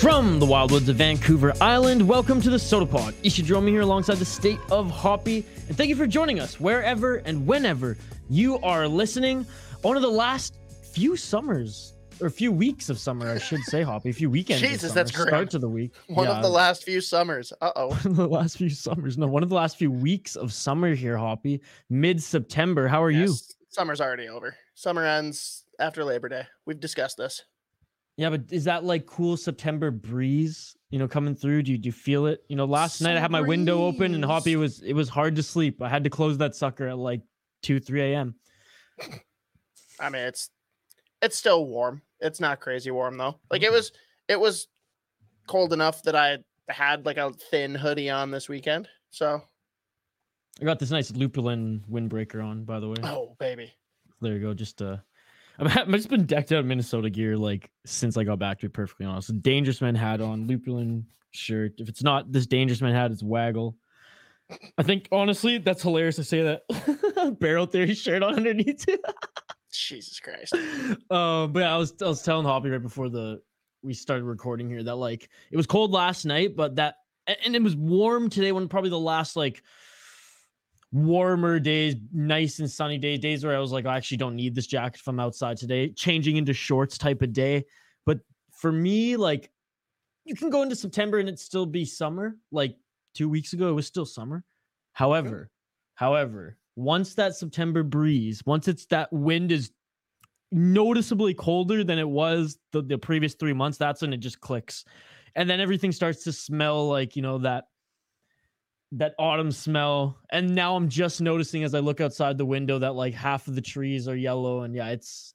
From the wildwoods of Vancouver Island, welcome to the Sota Pod. Ishidromi here alongside the state of Hoppy, and thank you for joining us wherever and whenever you are listening. One of the last few summers, or a few weeks of summer, I should say, Hoppy, a few weekends. Jesus, summer, that's grim. Start to the week. One Yeah, of the last few summers. Uh oh. one of the last few summers. No, one of the last few weeks of summer here, Hoppy. Mid September. How are you? Summer's already over. Summer ends after Labor Day. We've discussed this. Yeah, but is that like cool September breeze, you know, coming through? Do you, do you feel it? You know, last night I had my window open and Hoppy was it was hard to sleep. I had to close that sucker at like two, three a.m. I mean, it's it's still warm. It's not crazy warm though. Like it was it was cold enough that I had like a thin hoodie on this weekend. So I got this nice Lupulin windbreaker on, by the way. oh baby. There you go. Just uh, I'm I've just been decked out in Minnesota gear like since I got back. To be perfectly honest, Dangerous Man hat on, Lupulin shirt. If it's not this Dangerous Man hat, it's Waggle. I think honestly, that's hilarious to say that Barrel Theory shirt on underneath. Jesus Christ. uh, but yeah, I was I was telling Hoppy right before the we started recording here that like it was cold last night, but that and it was warm today. When probably the last like warmer days, nice and sunny days, days where I was like, I actually don't need this jacket if I'm outside today. Changing into shorts type of day, but for me, like you can go into September and it still be summer. Like two weeks ago, it was still summer. However, however, once that September breeze, once it's that wind is noticeably colder than it was the, the previous three months, that's when it just clicks. And then everything starts to smell like, you know, that that autumn smell. And now I'm just noticing as I look outside the window that like half of the trees are yellow. And yeah, it's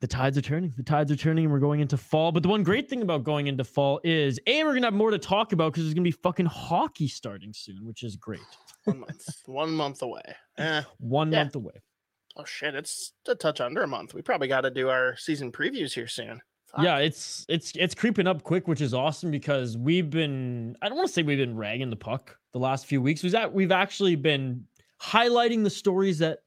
the tides are turning. The tides are turning and we're going into fall. But the one great thing about going into fall is A, we're gonna have more to talk about because there's gonna be fucking hockey starting soon, which is great. One month. One month away. Eh. One Yeah. month away. Oh shit, it's a touch under a month. We probably gotta do our season previews here soon. Fuck. Yeah, it's it's it's creeping up quick, which is awesome because we've been I don't want to say we've been ragging the puck the last few weeks. We've we've actually been highlighting the stories that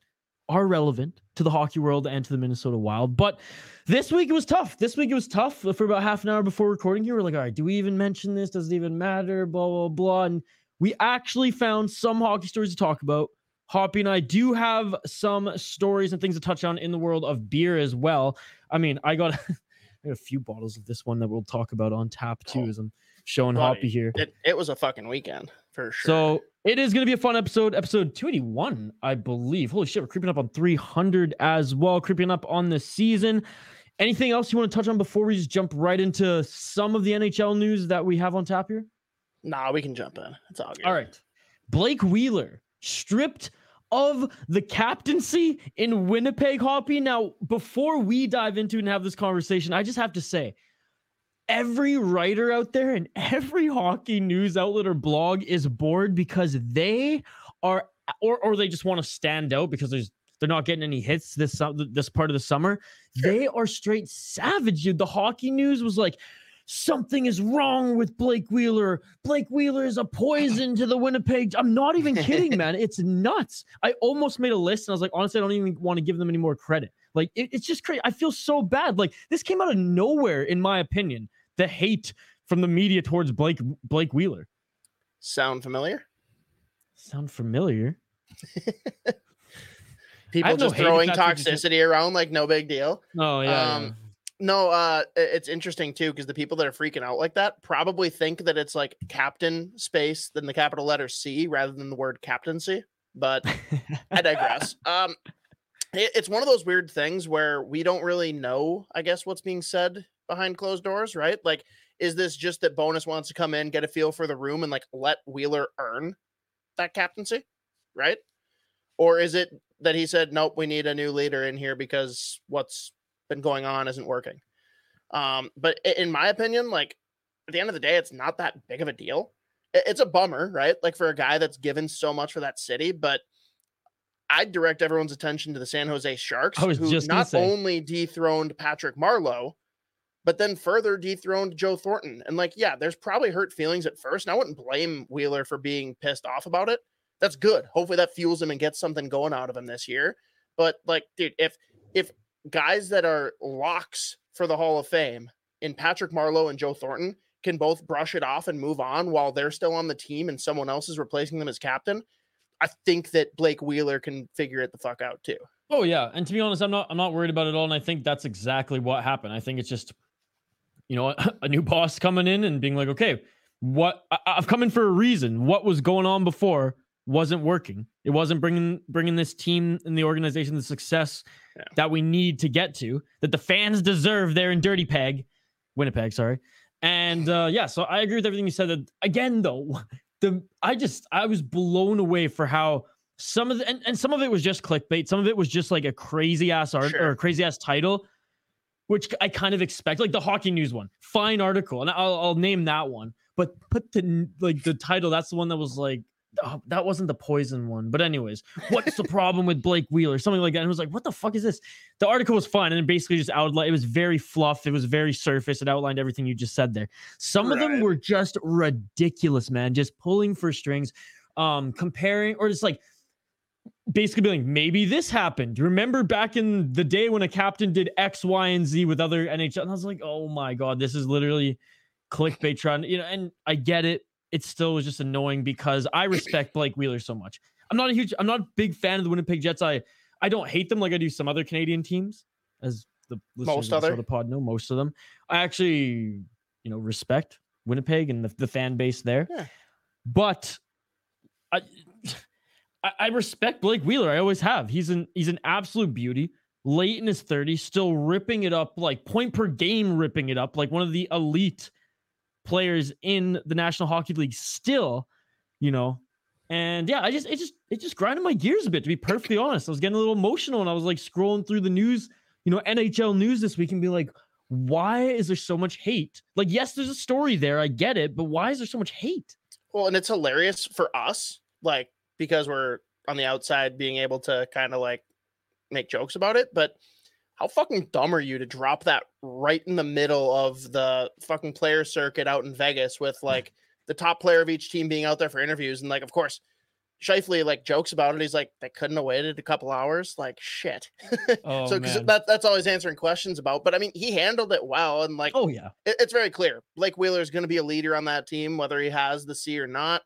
are relevant to the hockey world and to the Minnesota Wild. But this week it was tough. This week it was tough for about half an hour before recording here. We're like, all right, do we even mention this? Does it even matter? Blah blah blah. And we actually found some hockey stories to talk about. Hoppy and I do have some stories and things to touch on in the world of beer as well. I mean, I got I got a few bottles of this one that we'll talk about on tap too, Oh, as I'm showing buddy, Hoppy here. It it was a fucking weekend for sure. So it is going to be a fun episode, episode 281, I believe. Holy shit, we're creeping up on 300 as well, creeping up on the season. Anything else you want to touch on before we just jump right into some of the NHL news that we have on tap here? nah, we can jump in. It's all good. All right. Blake Wheeler stripped of the captaincy in Winnipeg Hoppy. Now, before we dive into and have this conversation, I just have to say every writer out there and every hockey news outlet or blog is bored because they are or or they just want to stand out because there's they're not getting any hits this this part of the summer. They are straight savage. dude. The hockey news was like something is wrong with Blake Wheeler. Blake Wheeler is a poison to the Winnipeg. I'm not even kidding, man. It's nuts. I almost made a list and I was like, honestly, I don't even want to give them any more credit. Like, it- it's just crazy. I feel so bad. Like, this came out of nowhere, in my opinion. The hate from the media towards Blake Blake Wheeler. Sound familiar? Sound familiar? People just if throwing toxicity around like no big deal. Oh yeah. Um, No, uh, it's interesting too because the people that are freaking out like that probably think that it's like captain space then the capital letter C rather than the word captaincy. But. I digress. um, it- it's one of those weird things where we don't really know, I guess, what's being said behind closed doors, right? Like, is this just that Bowness wants to come in, get a feel for the room, and like let Wheeler earn that captaincy, right? Or is it that he said, nope, we need a new leader in here because what's been going on isn't working? Um, but in my opinion, like at the end of the day, it's not that big of a deal. It's a bummer, right? Like for a guy that's given so much for that city, but I'd direct everyone's attention to the San Jose Sharks, who not say. only dethroned Patrick Marleau, but then further dethroned Joe Thornton. And like, yeah, there's probably hurt feelings at first. And I wouldn't blame Wheeler for being pissed off about it. That's good. Hopefully that fuels him and gets something going out of him this year. But like, dude, if if guys that are locks for the Hall of Fame in Patrick Marleau and Joe Thornton can both brush it off and move on while they're still on the team and someone else is replacing them as captain, I think that Blake Wheeler can figure it the fuck out too. Oh yeah, and to be honest, I'm not I'm not worried about it at all, and I think that's exactly what happened. I think it's just, you know, a, a new boss coming in and being like, okay, what I, I've come in for a reason. What was going on before wasn't working. It wasn't bringing bringing this team and the organization the success Yeah. that we need to get to, that the fans deserve there in Dirty Peg, Winnipeg. Sorry, and uh, yeah, so I agree with everything you said. That again, though, the I just I was blown away for how some of the and, and some of it was just clickbait some of it was just like a crazy ass art or a crazy ass title which i kind of expect like the hockey news one fine article and i'll, I'll name that one but put the like the title that's the one that was like oh, that wasn't the poison one but anyways what's the problem with blake wheeler something like that and it was like what the fuck is this the article was fine and it basically just outlined it was very fluff it was very surface it outlined everything you just said there some of them were just ridiculous man just pulling for strings um comparing or just like basically being like, maybe this happened. Remember back in the day when a captain did X, Y, and Z with other NHL? And I was like, oh my God, this is literally clickbait trying, you know, and I get it. It still was just annoying because I respect Blake Wheeler so much. I'm not a huge, I'm not a big fan of the Winnipeg Jets. I I don't hate them like I do some other Canadian teams, as the listeners Most of the pod know, most of them. I actually, you know, respect Winnipeg and the, the fan base there. Yeah. But I I, I respect Blake Wheeler. I always have. He's an he's an absolute beauty. Late in his 30s, still ripping it up, like point per game, ripping it up, like one of the elite players in the National Hockey League. Still, you know, and yeah, I just it just it just grinded my gears a bit. To be perfectly honest, I was getting a little emotional, and I was like scrolling through the news, you know, NHL news this week, and be like, why is there so much hate? Like, yes, there's a story there, I get it, but why is there so much hate? Well, and it's hilarious for us, like because we're on the outside being able to kind of like make jokes about it, but how fucking dumb are you to drop that right in the middle of the fucking player circuit out in Vegas with like the top player of each team being out there for interviews and like of course Scheifele like jokes about it. He's like, they couldn't have waited a couple hours. Like shit. Oh, so 'cause man. that, that's always answering questions about. But I mean, he handled it well, and like oh yeah, it- it's very clear Blake Wheeler is going to be a leader on that team, whether he has the C or not.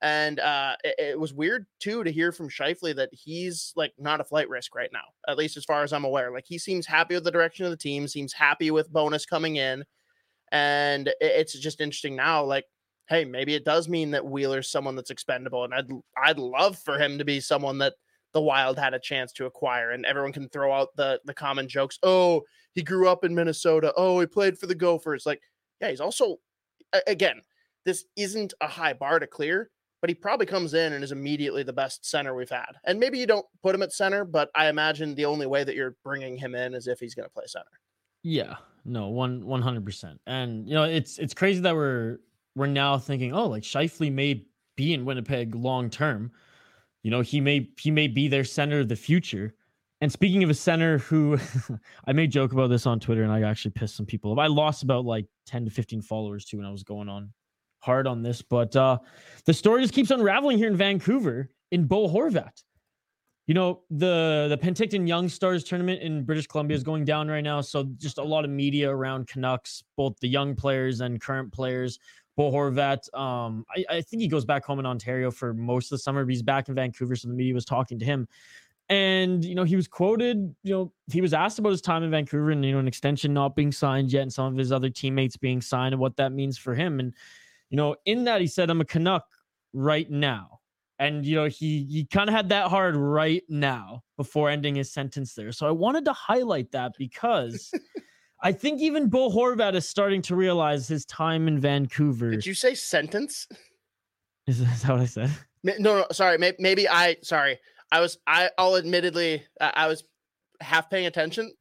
And uh, it, it was weird too to hear from Scheifele that he's like not a flight risk right now, at least as far as I'm aware. Like he seems happy with the direction of the team, seems happy with Bowness coming in, and it- it's just interesting now. Like, hey, maybe it does mean that Wheeler's someone that's expendable, and I'd I'd love for him to be someone that the Wild had a chance to acquire, and everyone can throw out the the common jokes. Oh, he grew up in Minnesota. Oh, he played for the Gophers. Like, yeah, he's also again, this isn't a high bar to clear, but he probably comes in and is immediately the best center we've had. And maybe you don't put him at center, but I imagine the only way that you're bringing him in is if he's going to play center. yeah, no, one one hundred percent. And you know, it's it's crazy that we're we're now thinking, oh, like Scheifele may be in Winnipeg long term. You know, he may he may be their center of the future. And speaking of a center who I made joke about this on Twitter and I actually pissed some people off. I lost about like 10 to 15 followers too when I was going on hard on this. But uh the story just keeps unraveling here in Vancouver in Bo Horvat. You know, the the Penticton Young Stars tournament in British Columbia is going down right now. So just a lot of media around Canucks, both the young players and current players. Bo Horvat, um, I, I think he goes back home in Ontario for most of the summer, but he's back in Vancouver. So the media was talking to him. And, you know, he was quoted, you know, he was asked about his time in Vancouver and, you know, an extension not being signed yet and some of his other teammates being signed and what that means for him. And, you know, in that he said, I'm a Canuck right now. And, you know, he he kind of had that hard right now before ending his sentence there. So I wanted to highlight that because I think even Bo Horvat is starting to realize his time in Vancouver. Did you say sentence? Is that what I said? No, no, sorry. Maybe I, sorry. I was, I, I'll admittedly, I was half paying attention.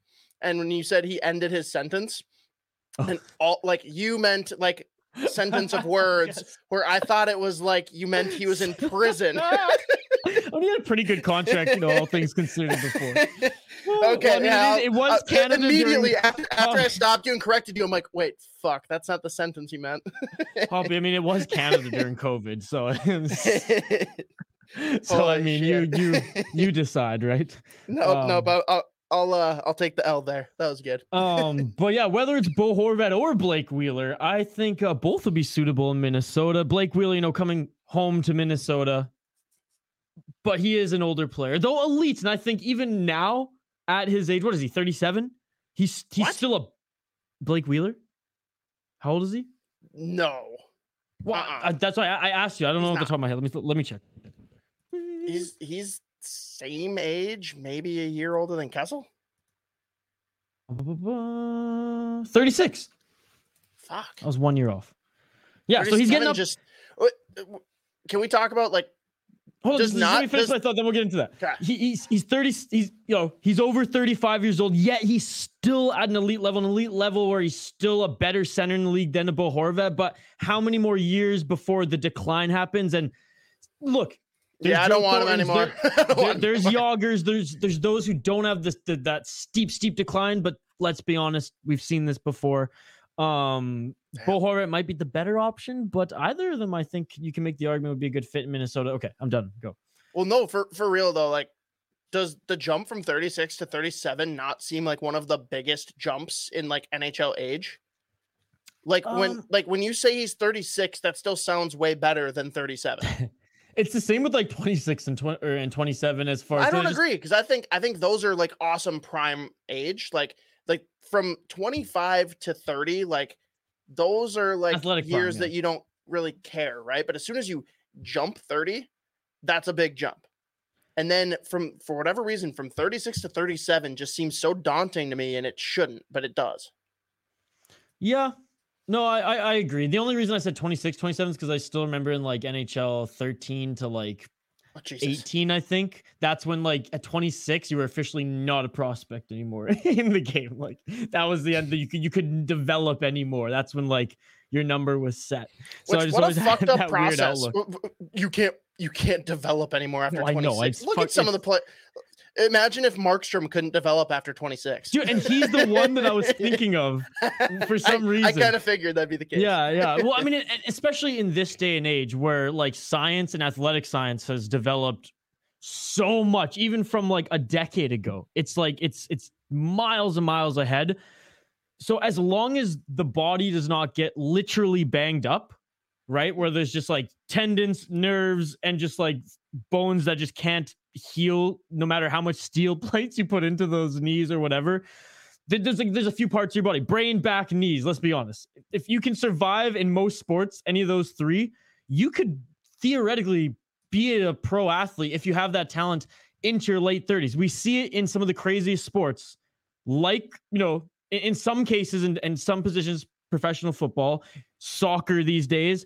And when you said he ended his sentence, Oh. and all like you meant like sentence of words Yes. where I thought it was like you meant he was in prison. oh, he had a pretty good contract, you know, all things considered before. Well, okay, I mean, it- yeah, it, was uh, Canada immediately during, after, after I stopped you and corrected you. I'm like, wait, fuck, that's not the sentence he meant. Hoppy, I mean, it was Canada during COVID, so so I mean, you shit. you you decide, right? no, no, Um, but I'll, I'll uh, I'll take the L there. That was good. Um, but yeah, whether it's Bo Horvat or Blake Wheeler, I think uh, both would be suitable in Minnesota. Blake Wheeler, you know, coming home to Minnesota, but he is an older player, though elite, and I think even now at his age, what is he, thirty seven? He's he's What? still a Blake Wheeler. How old is he? No, Well, Uh-uh. I- that's why I, I asked you. I don't He's know off the top of my head. Let me let me check. he's he's same age, maybe a year older than Kessel. 36. Fuck. I was one year off. Yeah, so he's getting up. Just uh, can we talk about like Hold on, does just let me finish does- my thought, then we'll get into that. Okay. He, he's he's 30, he's you know, he's over 35 years old, yet he's still at an elite level, an elite level where he's still a better center in the league than a Bo Horvat. But how many more years before the decline happens? And look, there's yeah, I don't want him anymore. there- there- there's. Yoggers, there's there's those who don't have this the, that steep steep decline. But let's be honest, we've seen this before. Um, Bo Horvat might be the better option, but either of them, I think you can make the argument would be a good fit in Minnesota. Okay, I'm done. Go. Well, no, for for real though, like does the jump from 36 to 37 not seem like one of the biggest jumps in like NHL age? Like when Um, like when you say he's 36, that still sounds way better than 37. It's the same with like 26 and 20 or and 27 as far as I don't agree because I think I think those are like awesome prime age. Like like from 25 to 30, like those are like Athletic prime, years yeah. that you don't really care, right? But as soon as you jump 30, that's a big jump. And then from for whatever reason, from 36 to 37 just seems so daunting to me, and it shouldn't, but it does. Yeah. No, I, I I agree. The only reason I said 26, 27 is because I still remember in like NHL 13 to like Oh, 18, I think. That's when like at 26, you were officially not a prospect anymore in the game. Like that was the end that you could you couldn't develop anymore. That's when like your number was set. So I Which, just what always a had fucked up process. outlook. W- w- You can't you can't develop anymore after No, I know, 26. Look fuck- at some of the play. Imagine if Markstrom couldn't develop after 26. Dude, and he's the one that I was thinking of for some I, reason. I kind of figured that'd be the case. Yeah, yeah. Well, I mean, especially in this day and age where like science and athletic science has developed so much, even from like a decade ago. It's like it's it's miles and miles ahead. So as long as the body does not get literally banged up, right? Where there's just like tendons, nerves, and just like bones that just can't heal no matter how much steel plates you put into those knees or whatever. There's like there's a few parts of your body, brain, back, knees. Let's be honest. If you can survive in most sports, any of those three, you could theoretically be a pro athlete if you have that talent into your late 30s. We see it in some of the craziest sports, like you know, in, in some cases and in some positions, professional football, soccer these days,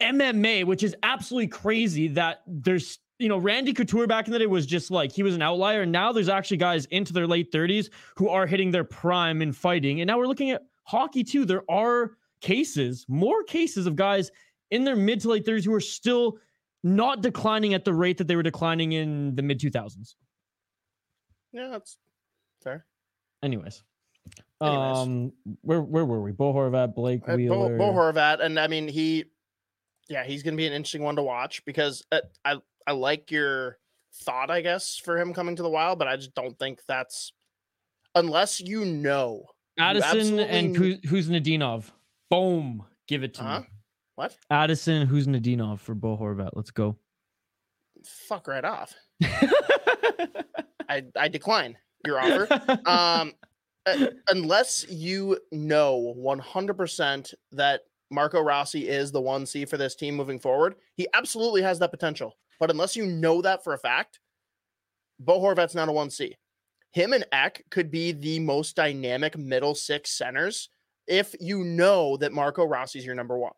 MMA, which is absolutely crazy that there's you know, Randy Couture back in the day was just like he was an outlier. And now there's actually guys into their late 30s who are hitting their prime in fighting. And now we're looking at hockey too. There are cases, more cases of guys in their mid to late 30s who are still not declining at the rate that they were declining in the mid 2000s. Yeah, that's fair. Anyways. Anyways. Um, where where were we? Bo Horvat, Blake Uh, Bo, Wheeler. Bo Horvat, and I mean he, yeah, he's gonna be an interesting one to watch because uh, I I like your thought, I guess, for him coming to the Wild, but I just don't think that's unless you know. Addison and absolutely- Kuz- Khusnutdinov. Boom. Give it to Huh? me. What? Addison and Khusnutdinov for Bo Horvat. Let's go. Fuck right off. I I decline your offer. um, uh, unless you know 100% that Marco Rossi is the 1C for this team moving forward, he absolutely has that potential. But unless you know that for a fact, Bo Horvat's not a 1C. Him and Ek could be the most dynamic middle six centers if you know that Marco Rossi's your number one.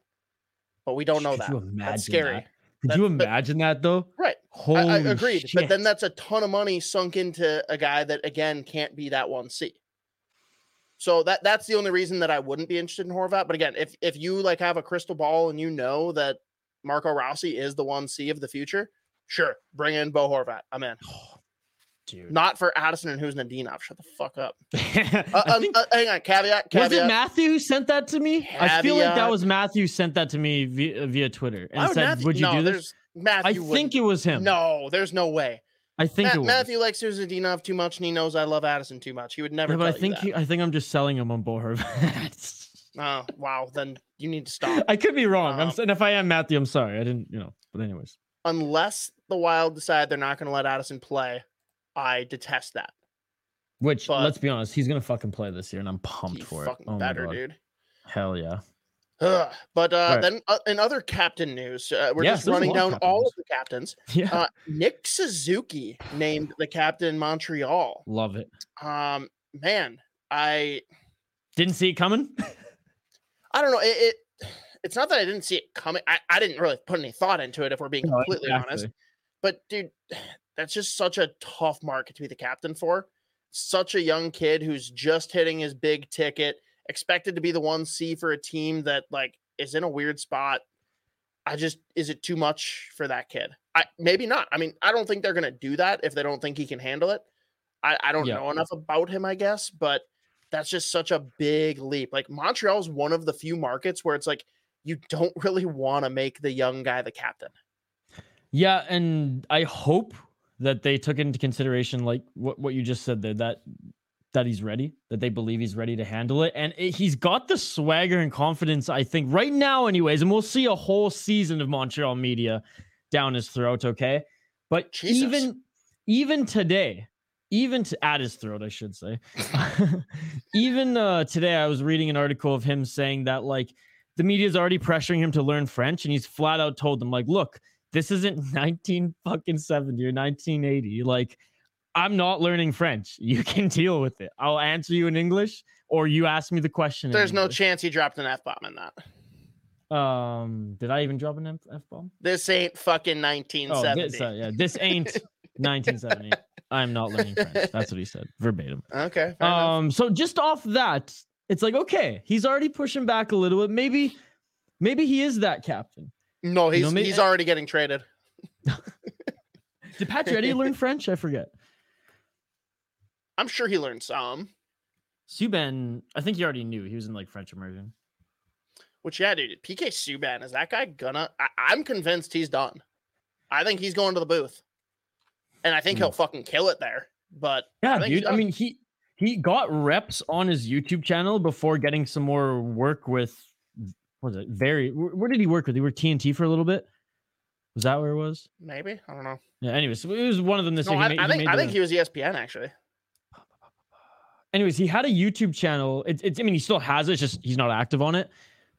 But we don't know Could that. That's scary. that? Could That- you but- imagine that though? Right. Holy I, I agreed. But then that's a ton of money sunk into a guy that again can't be that 1C. So that that's the only reason that I wouldn't be interested in Horvat. But again, if if you like have a crystal ball and you know that Marco Rossi is the one C of the future, sure, bring in Bo Horvat. I'm in. Dude. Not for Addison and Khusnutdinov. Shut the fuck up. Uh, um, think- uh, hang on, caveat. caveat. was it Matthew who sent that to me? I feel like that was Matthew sent that to me via, via Twitter and would said, Matthew- "Would you no, do this?" Matthew I wouldn't- think it was him. No, there's no way. I think Ma- it was. Matthew likes Nadinov too much, and he knows I love Addison too much. He would never. Yeah, but I think he, I think I'm just selling him on Bo Horvat. Oh wow, then you need to stop. I could be wrong. I'm Um, and if I am Matthew, I'm sorry. I didn't, you know. But anyways, Unless the Wild decide they're not going to let Addison play, I detest that. which But- let's be honest, he's gonna fucking play this year, and I'm pumped for it. Oh better, dude. Hell yeah. Ugh. But uh, Right. then uh, in other captain news, uh, we're Yes, just running down all of the captains. Yeah. Uh, Nick Suzuki named the captain Montreal. Love it. Um, man, I Didn't see it coming. I don't know. It, it it's not that I didn't see it coming. I, I didn't really put any thought into it. If we're being No, completely honest, but dude, that's just such a tough market to be the captain for. Such a young kid who's just hitting his big ticket, expected to be the one C for a team that like is in a weird spot. I just is it too much for that kid? I maybe not. I mean, I don't think they're gonna do that if they don't think he can handle it. I, I don't Yeah. know enough about him, I guess, but that's just such a big leap. Like Montreal is one of the few markets where it's like you don't really want to make the young guy the captain. Yeah, and I hope that they took into consideration like what, what you just said there that that he's ready, that they believe he's ready to handle it, and it, he's got the swagger and confidence. I think right now, anyways, and we'll see a whole season of Montreal media down his throat. Okay, but Jesus. even even today, even to at his throat, I should say. even uh, today, I was reading an article of him saying that like the media is already pressuring him to learn French, and he's flat out told them like, look this isn't 19 fucking 70 or 1980 like i'm not learning french you can deal with it i'll answer you in english or you ask me the question in There's no chance he dropped an F bomb in that. um did i even drop an F- f-bomb This ain't fucking oh 1970. this, uh, yeah this ain't 1970 i'm not learning french that's what he said verbatim okay. fair enough. um so just off that it's like okay he's already pushing back a little bit maybe maybe he is that captain no, he's know, may- he's already getting traded. did Pacioretty learn french i forget I'm sure he learned some. Subban, I think he already knew he was in like French immersion. Which yeah, dude, PK Subban is that guy gonna? I, I'm convinced he's done. I think he's going to the booth, and I think Hmm. he'll fucking kill it there. But Yeah, I dude. I mean, he he got reps on his YouTube channel before getting some more work with. What was it very? Where, did he work with? He worked TNT for a little bit. Was that where it was? maybe I don't know. Yeah. Anyways, it was one of them this No. I, made- I think I think he was ESPN actually. anyways, he had a YouTube channel. It's, it's I mean, he still has it. It's just he's not active on it.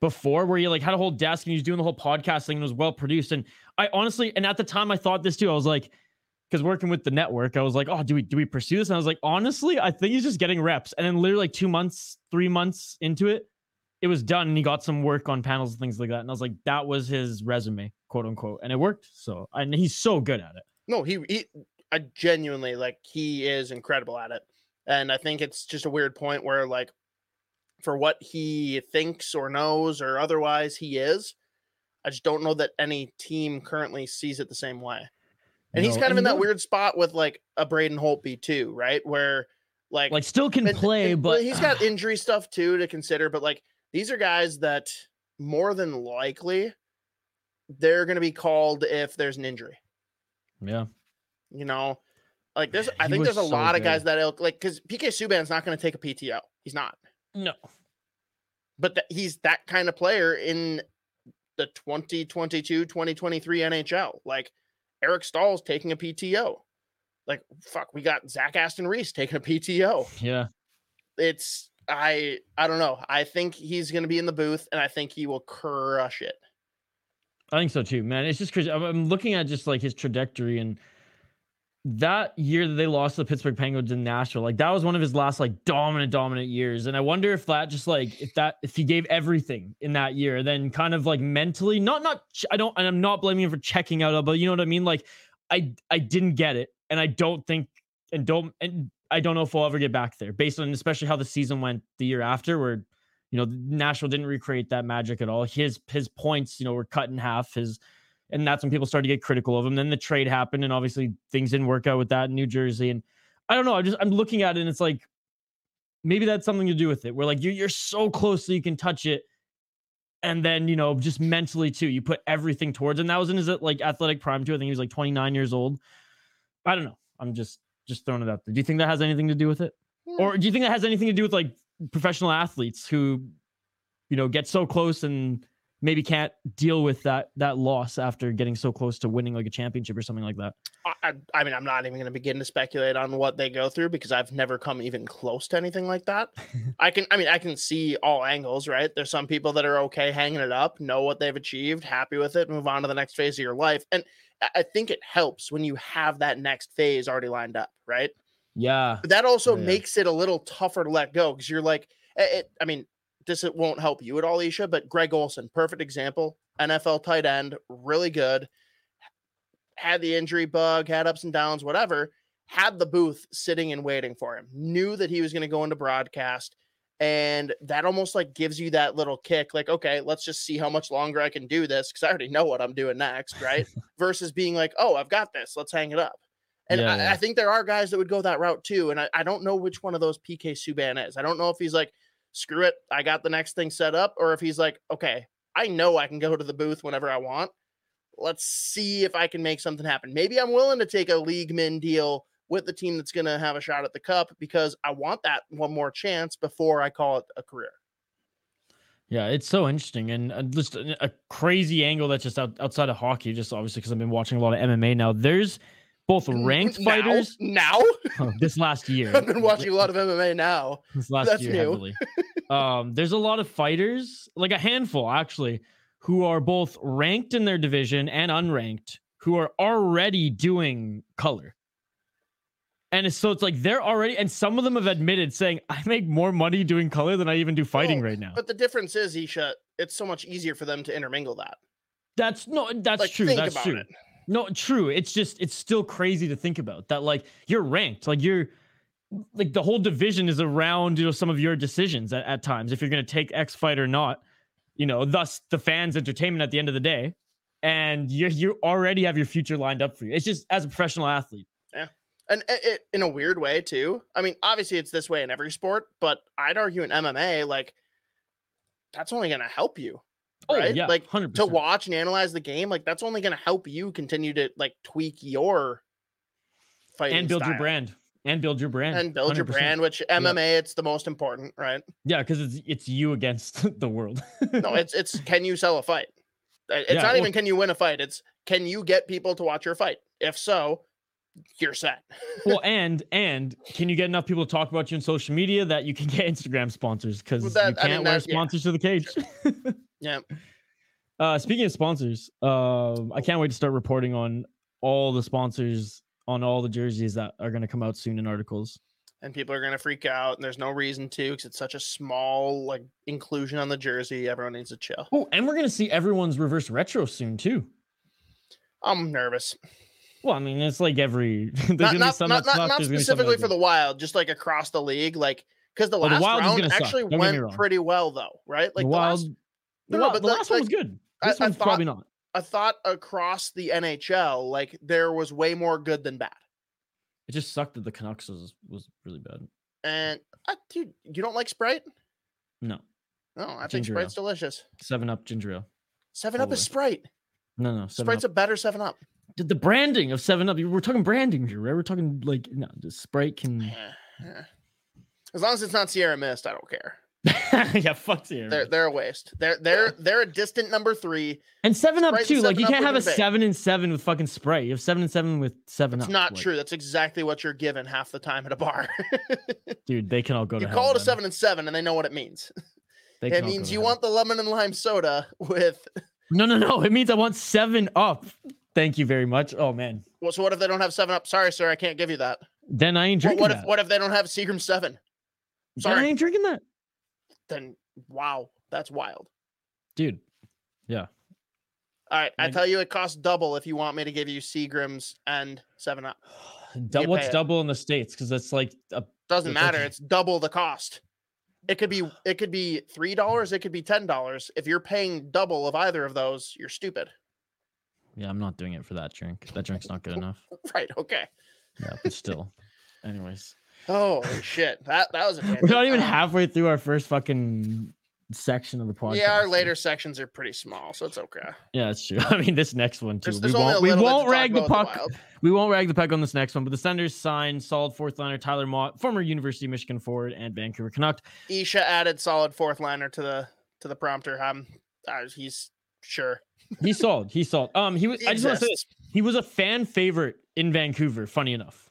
Before, where he like had a whole desk and he was doing the whole podcast thing and it was well produced. And I honestly, and at the time, I thought this too. I was like, because working with the network, I was like, oh, do we do we pursue this? And I was like, honestly, I think he's just getting reps. And then literally like two months, three months into it, it was done. And he got some work on panels and things like that. And I was like, that was his resume, quote unquote, and it worked. So and he's so good at it. No, he he. I genuinely like he is incredible at it, and I think it's just a weird point where like, for what he thinks or knows or otherwise he is, I just don't know that any team currently sees it the same way. And he's kind of in that no- weird spot with like a Braden Holtby too, right? Where like Like still can and- play, and- well, but he's got injury stuff too to consider. But like these are guys that more than likely they're going to be called if there's an injury. yeah. You know, like there's I He think there's a so lot of guys good. that ilk, like because PK Subban's not going to take a PTO. He's not, No. but that he's that kind of player in the 2022 2023 NHL. Like Eric Staal's taking a PTO. Like fuck, we got Zach Aston Reese taking a PTO. Yeah. it's I I don't know. I think he's going to be in the booth, and I think he will crush it. I think so too, man. It's just crazy. I'm, I'm looking at just like his trajectory and that year that they lost to the Pittsburgh Penguins in Nashville, like that was one of his last like dominant, dominant years. And I wonder if that just like if that if he gave everything in that year, then kind of like mentally, not not I don't and I'm not blaming him for checking out, but you know what I mean? Like I I didn't get it, and I don't think and don't and I don't know if we'll ever get back there based on especially how the season went the year after, where you know Nashville didn't recreate that magic at all. His his points, you know, were cut in half. His and that's when people started to get critical of him. Then the trade happened, and obviously things didn't work out with that in New Jersey. And I don't know. I just I'm looking at it, and it's like maybe that's something to do with it. Where like you're you're so close so you can touch it, and then you know just mentally too, you put everything towards. And that was in his like athletic prime too. I think he was like 29 years old. I don't know. I'm just just throwing it out there. Do you think that has anything to do with it, or do you think that has anything to do with like professional athletes who, you know, get so close and maybe can't deal with that that loss after getting so close to winning like a championship or something like that. I, I mean, I'm not even going to begin to speculate on what they go through because I've never come even close to anything like that. I can, I mean, I can see all angles, right? There's some people that are okay hanging it up, know what they've achieved, happy with it, move on to the next phase of your life. And I think it helps when you have that next phase already lined up, right? Yeah. But that also Yeah. makes it a little tougher to let go because you're like, it, it- I mean, this it won't help you at all, Isha, but Greg Olsen, perfect example, NFL tight end, really good. Had the injury bug, had ups and downs, whatever. Had the booth sitting and waiting for him. Knew that he was going to go into broadcast, and that almost like gives you that little kick, like, okay, let's just see how much longer I can do this because I already know what I'm doing next, right? Versus being like, oh, I've got this, let's hang it up. And Yeah, I, yeah. I think there are guys that would go that route too. And I, I don't know which one of those PK Subban is. I don't know if he's like, screw it, I got the next thing set up, or if he's like, okay, I know I can go to the booth whenever I want. Let's see if I can make something happen. Maybe I'm willing to take a league min deal with the team that's going to have a shot at the cup because I want that one more chance before I call it a career. Yeah, it's so interesting and uh, just a a crazy angle that's just out, outside of hockey. Just obviously because I've been watching a lot of MMA now. There's both ranked now- fighters now. oh, this last year. I've been watching a lot of MMA now. this last That's year new. heavily. um, there's a lot of fighters, like a handful actually, who are both ranked in their division and unranked, who are already doing color. And it's, so it's like they're already, and some of them have admitted saying, "I make more money doing color than I even do fighting Well, right now." But the difference is, Isha, it's so much easier for them to intermingle that. That's no, that's Like, true. think That's about true. it. No, true. It's just it's still crazy to think about that. Like you're ranked, like you're like the whole division is around you know some of your decisions at, at times if you're going to take X fight or not. You know, thus the fans' entertainment at the end of the day, and you you already have your future lined up for you. It's just as a professional athlete. Yeah, and it, in a weird way too. I mean, obviously it's this way in every sport, but I'd argue in MMA, like that's only going to help you, Oh right? yeah, like hundred to watch and analyze the game. Like that's only going to help you continue to like tweak your fighting and build your brand and build your brand and build your 100%. brand. Which MMA, it's the most important, right? Yeah, because it's it's you against the world. No, it's it's can you sell a fight? Uh, It's Yeah, not well- even can you win a fight. It's can you get people to watch your fight? If so, you're set. well, and and can you get enough people to talk about you on social media that you can get Instagram sponsors because you can't I mean, wear that- yeah. sponsors to the cage. Yeah. Uh, speaking of sponsors, um, I can't wait to start reporting on all the sponsors on all the jerseys that are going to come out soon in articles. and people are going to freak out and there's no reason to because it's such a small like inclusion on the jersey everyone needs to chill Oh, and we're going to see everyone's reverse retro soon too. i'm nervous Well, I mean, it's like every there's not, not, not, not, not there's gonna be specifically for the wild just like across the league like because the last Wild round actually don't get me went pretty well though right like the, wild. The, no, wild- but the like- last one was good. I- This I one's probably thought- not. i thought across the nhl like there was way more good than bad It just sucked that the Canucks was was really bad. and uh, dude you don't like sprite No, no i think Ginger sprite's delicious Seven Up ginger ale. seven up is sprite No, no, sprite's Up. a better seven up the, the branding of Seven Up. We're talking branding here, right? We're talking like no, the Sprite can. Eh, eh. as long as it's not sierra mist i don't care yeah, fuck here. They're they're a waste. They're they're they're a distant number three. And Seven Up too. Like you can't have a seven and seven with fucking Sprite. You have seven and seven with Seven It's Up. not like, true. That's exactly what you're given half the time at a bar. dude. They can all go you to call it a seven and seven, and they know what it means. They It can all go means you hell. want the lemon and lime soda with. No, no, no. It means I want Seven Up. Thank you very much. Oh man. Well, so what if they don't have seven up? Sorry, sir, I can't give you that. Then I ain't Well, drinking what that. if what if they don't have Seagram seven? Then I sorry. ain't drinking that, Then wow, that's wild. dude. Yeah. All right, I Maybe- tell you, it costs double if you want me to give you Seagrams and seven up. Du- what's it. double in the states? Because that's like a, Doesn't matter. It's double the cost. It could be it could be three dollars. It could be ten dollars. If you're paying double of either of those, you're stupid. yeah. I'm not doing it for that drink. That drink's not good enough. Right? Okay. Yeah, but still. Anyways, Holy shit! That that was a. we're not even halfway through our first fucking section of the podcast. Yeah, our later sections are pretty small, so it's okay. Yeah, that's true. I mean, this next one too. There's, we there's only won't, we little bit to won't rag the puck. Wild. We won't rag the puck on this next one, but the Senators signed solid fourth liner Tyler Motte, former University of Michigan forward and Vancouver Canuck. Isha added solid fourth liner to the to the prompter. Um, he's sure. He's solid. He's solid. Um, he was. He I just want to say this. he was a fan favorite in Vancouver. Funny enough,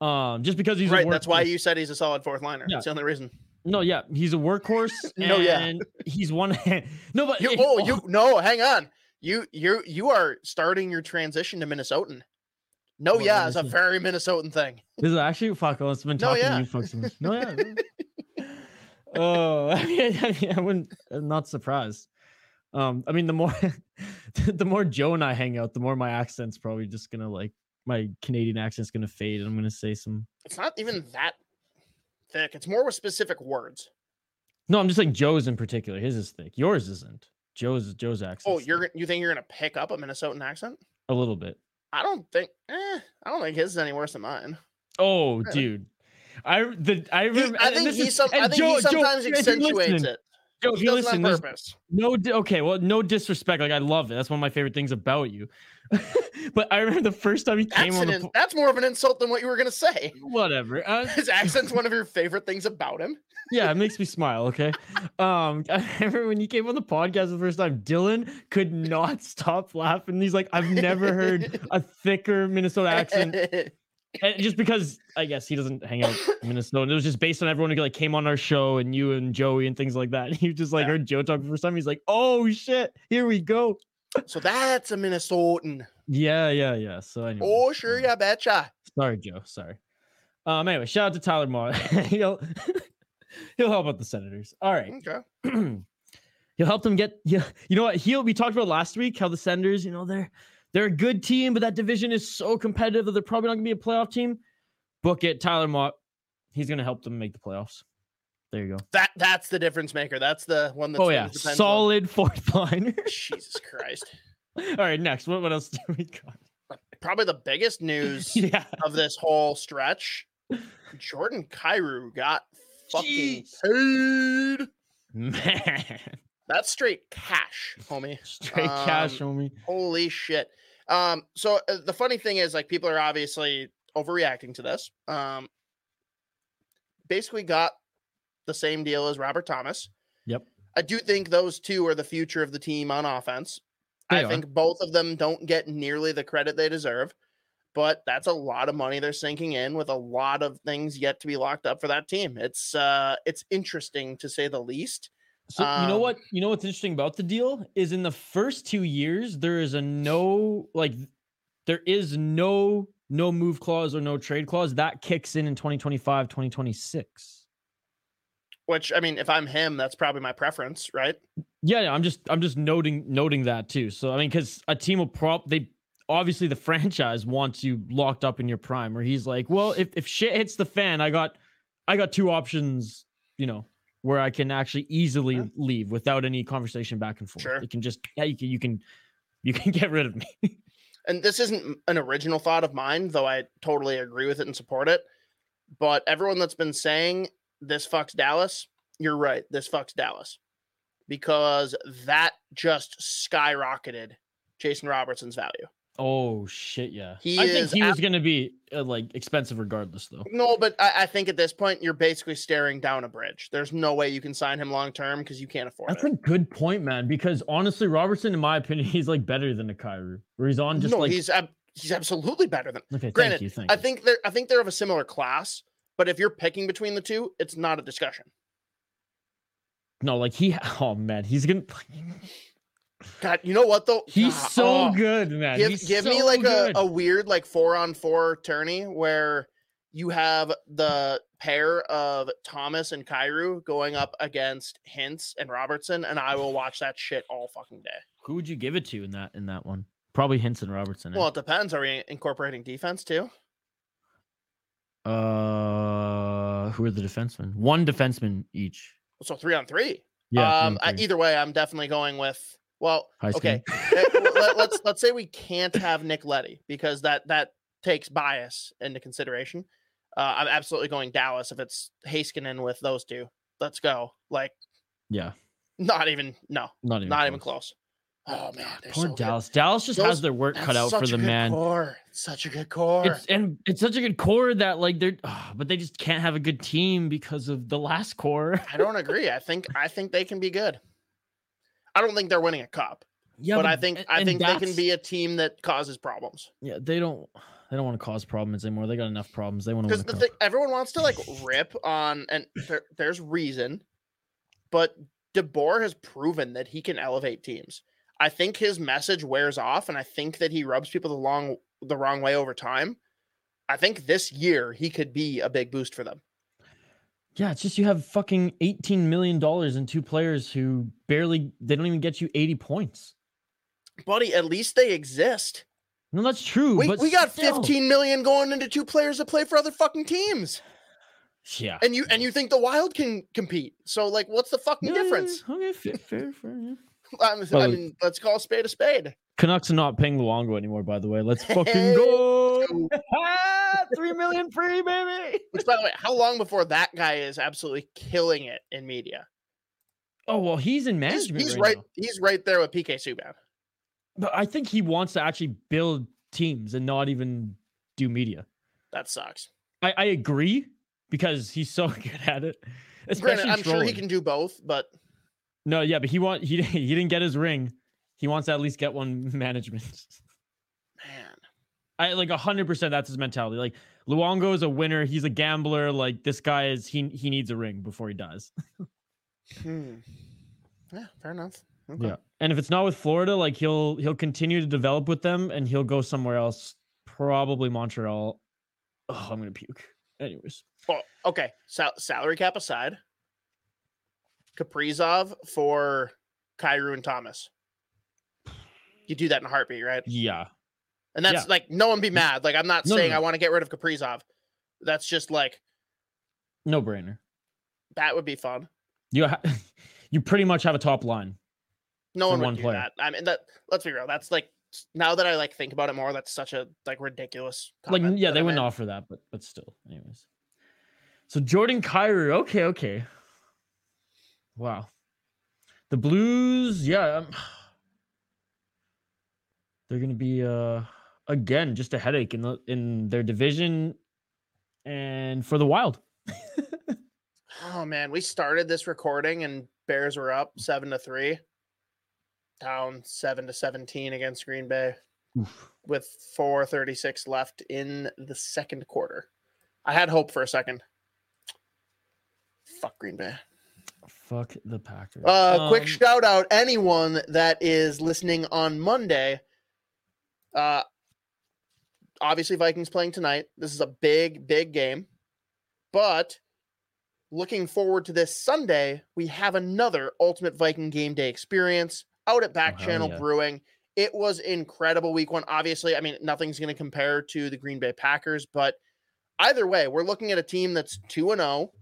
um, just because he's a right. That's why you said he's a solid fourth liner. Yeah. That's the only reason. No, yeah, he's a workhorse. No, yeah. he's one. no, but You, oh, you no, hang on. You you you are starting your transition to Minnesotan. No, yeah, it's a very Minnesotan thing. This is actually fuck. I've been No, talking yeah. to you folks. No, yeah. Oh, I mean, I, mean, I wouldn't. I'm not surprised. Um, I mean, the more, the more Joe and I hang out, the more my accent's probably just gonna like my Canadian accent's gonna fade, and I'm gonna say some. It's not even that thick. It's more with specific words. No, I'm just saying Joe's in particular. His is thick. Yours isn't. Joe's Joe's accent. Oh, you're you think you're gonna pick up a Minnesotan accent? a little bit. I don't think. Eh, I don't think his is any worse than mine. Oh, Yeah. dude. I the I He- remember. I think he is- some, I think Joe- he sometimes you're accentuates it. Joe, if He you listen, purpose. no okay well no disrespect like i love it that's one of my favorite things about you but i remember the first time he came That's, on the po- that's more of an insult than what you were gonna say. whatever uh, His accent's one of your favorite things about him. yeah it makes me smile okay um i remember when you came on the podcast the first time dylan could not stop laughing he's like i've never heard a thicker minnesota accent and just because i guess he doesn't hang out in minnesota it was just based on everyone who like came on our show and you and joey and things like that he just like Yeah. heard joe talk the first time he's like oh shit here we go so that's a Minnesotan. yeah yeah yeah so anyway Oh, sure, yeah, betcha. Sorry, Joe. Sorry. Um. Anyway, shout out to Tyler Motte. he'll he'll help out the Senators. All right. Okay. he'll help them get. Yeah. You know what? He'll. We talked about last week how the Senators. You know they're they're a good team, but that division is so competitive that they're probably not gonna be a playoff team. Book it, Tyler Motte. He's gonna help them make the playoffs. There you go. That that's the difference maker. That's the one that oh yeah, swings the pendulum. solid fourth liner. Jesus Christ. All right, next. What what else do we got? Probably the biggest news Yeah. of this whole stretch. Jordan Kyrou got fucking Jeez. paid. Man, That's straight cash, homie. straight cash, Um, homie. Holy shit. Um, so uh, the funny thing is, like, people are obviously overreacting to this. Um, basically got the same deal as Robert Thomas. Yep. I do think those two are the future of the team on offense. They I are. think both of them don't get nearly the credit they deserve, but that's a lot of money they're sinking in with a lot of things yet to be locked up for that team. It's uh it's interesting to say the least. So you know Um, what? You know what's interesting about the deal is in the first two years there is a no like there is no no move clause or no trade clause that kicks in in 2025 2026. Which I mean, if I'm him, that's probably my preference, right? Yeah, yeah, I'm just I'm just noting noting that too. So I mean cuz a team will prop they obviously the franchise wants you locked up in your prime where he's like, "Well, if if shit hits the fan, I got I got two options, you know, where I can actually easily Yeah. leave without any conversation back and forth. Sure. You can just yeah, you can you can you can get rid of me. and this isn't an original thought of mine, though I totally agree with it and support it. But everyone that's been saying this fucks Dallas, you're right. This fucks Dallas because that just skyrocketed Jason Robertson's value. Oh shit, yeah. He I think he ab- was gonna be uh, like expensive regardless though. No, but I, I think at this point you're basically staring down a bridge. There's no way you can sign him long term because you can't afford That's it. a good point, man. Because honestly, Robertson, in my opinion, he's like better than a Kyrou. Where he's on just no, like he's ab- he's absolutely better than. okay. granted, thank you, thank I think they're I think they're of a similar class. But if you're picking between the two, it's not a discussion. no, like he. Oh man, he's gonna. God, you know what though? He's God, so oh, good, man. Give He's give me like a, a weird like four on four tourney where you have the pair of Thomas and Kyrou going up against Hintz and Robertson, and I will watch that shit all fucking day. Who would you give it to in that in that one? Probably Hintz and Robertson. eh? Well, it depends. Are we incorporating defense too? Uh, who are the defensemen? One defenseman each. So three on three. Yeah. um, I, three. either way, I'm definitely going with. Well, okay. eh, let, let's let's say we can't have Nick Leddy because that that takes bias into consideration. Uh, I'm absolutely going Dallas if it's Heiskanen with those two. Let's go. Like, yeah. not even no, Not even. not even close. Oh man, they're Poor so good. Dallas. Dallas just Those- has their work cut out for such a the good man. Core. Such a good core. It's and it's such a good core that like they're, ah, but they just can't have a good team because of the last core. I don't agree. I think I think they can be good. I don't think they're winning a cup, Yeah, but I think and- I think they can be a team that causes problems. Yeah, they don't. They don't want to cause problems anymore. They got enough problems. They want to Because the everyone wants to like rip on, and there, there's reason, but DeBoer has proven that he can elevate teams. I think his message wears off, and I think that he rubs people the long the wrong way over time. I think this year he could be a big boost for them. Yeah, it's just you have fucking eighteen million dollars in two players who barely. They don't even get you eighty points. Buddy, at least they exist. No, that's true. We, but we got still. 15 million going into two players that play for other fucking teams. Yeah. And you and you think the Wild can compete. So like what's the fucking Yeah, difference? Okay, fair, fair, fair. I mean, let's call a spade a spade. Canucks are not paying Luongo anymore, by the way. Let's fucking Hey, go. Ah, Three million free, baby. Which by the way, how long before that guy is absolutely killing it in media? Oh well, he's in He's, management he's right, right he's right there with PK Subban. But I think he wants to actually build teams and not even do media. That sucks. I, I agree because he's so good at it. Especially Granted, I'm sure he can do both, but No, yeah, but he want he he didn't get his ring. He wants to at least get one management. man. I like hundred percent. That's his mentality. Like Luongo is a winner. He's a gambler. Like this guy is he he needs a ring before he dies. Hmm. Yeah, fair enough. Okay. Yeah. And if it's not with Florida, like he'll he'll continue to develop with them and he'll go somewhere else, probably Montreal. Oh, I'm gonna puke. Anyways. Well, okay. Sal- salary cap aside, Kaprizov for Kyrou and Thomas. You do that in a heartbeat, right? Yeah. And that's Yeah. like no one be mad. Like I'm not No, no, saying no. I want to get rid of Kaprizov. That's just like No brainer. that would be fun. You ha- you pretty much have a top line. No one would one do player. that. I mean, that. Let's be real. That's like now that I like think about it more. That's such a like ridiculous. Like yeah, they I wouldn't made. offer that, but but still. Anyways. So Jordan Kyrou, okay, okay. Wow. The Blues, yeah. Um, they're gonna be uh again just a headache in the in their division and for the wild. Oh man, we started this recording and Bears were up seven to three, down seven to seventeen against Green Bay Oof. with four thirty six left in the second quarter. I had hope for a second. Fuck Green Bay. Fuck the Packers. Uh, quick Um, shout out anyone that is listening on Monday. Uh, obviously Vikings playing tonight. This is a big, big game, but looking forward to this Sunday, we have another Ultimate Viking Game Day experience out at Back Oh, Channel yeah. Brewing. It was incredible week one. Obviously, I mean, nothing's going to compare to the Green Bay Packers, but either way, we're looking at a team that's 2 and 0,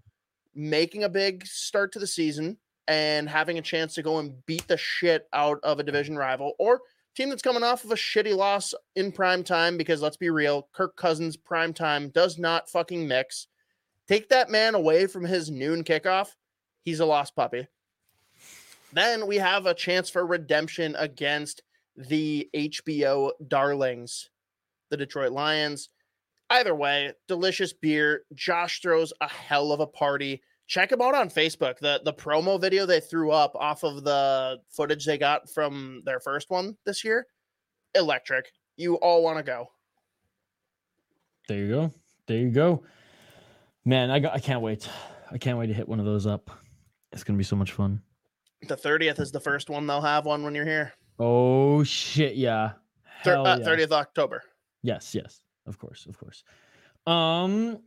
making a big start to the season and having a chance to go and beat the shit out of a division rival or team that's coming off of a shitty loss in prime time because let's be real, Kirk Cousins prime time does not fucking mix. Take that man away from his noon kickoff, he's a lost puppy. Then we have a chance for redemption against the HBO darlings, the Detroit Lions. Either way, delicious beer. Josh throws a hell of a party. Check him out on Facebook. The the promo video they threw up off of the footage they got from their first one this year. Electric. You all want to go. There you go. There you go. Man, I got, I can't wait. I can't wait to hit one of those up. It's gonna be so much fun. The 30th is the first one they'll have one when you're here. Oh shit, yeah. Thir- uh, yeah. 30th October. Yes, yes, of course, of course. Um,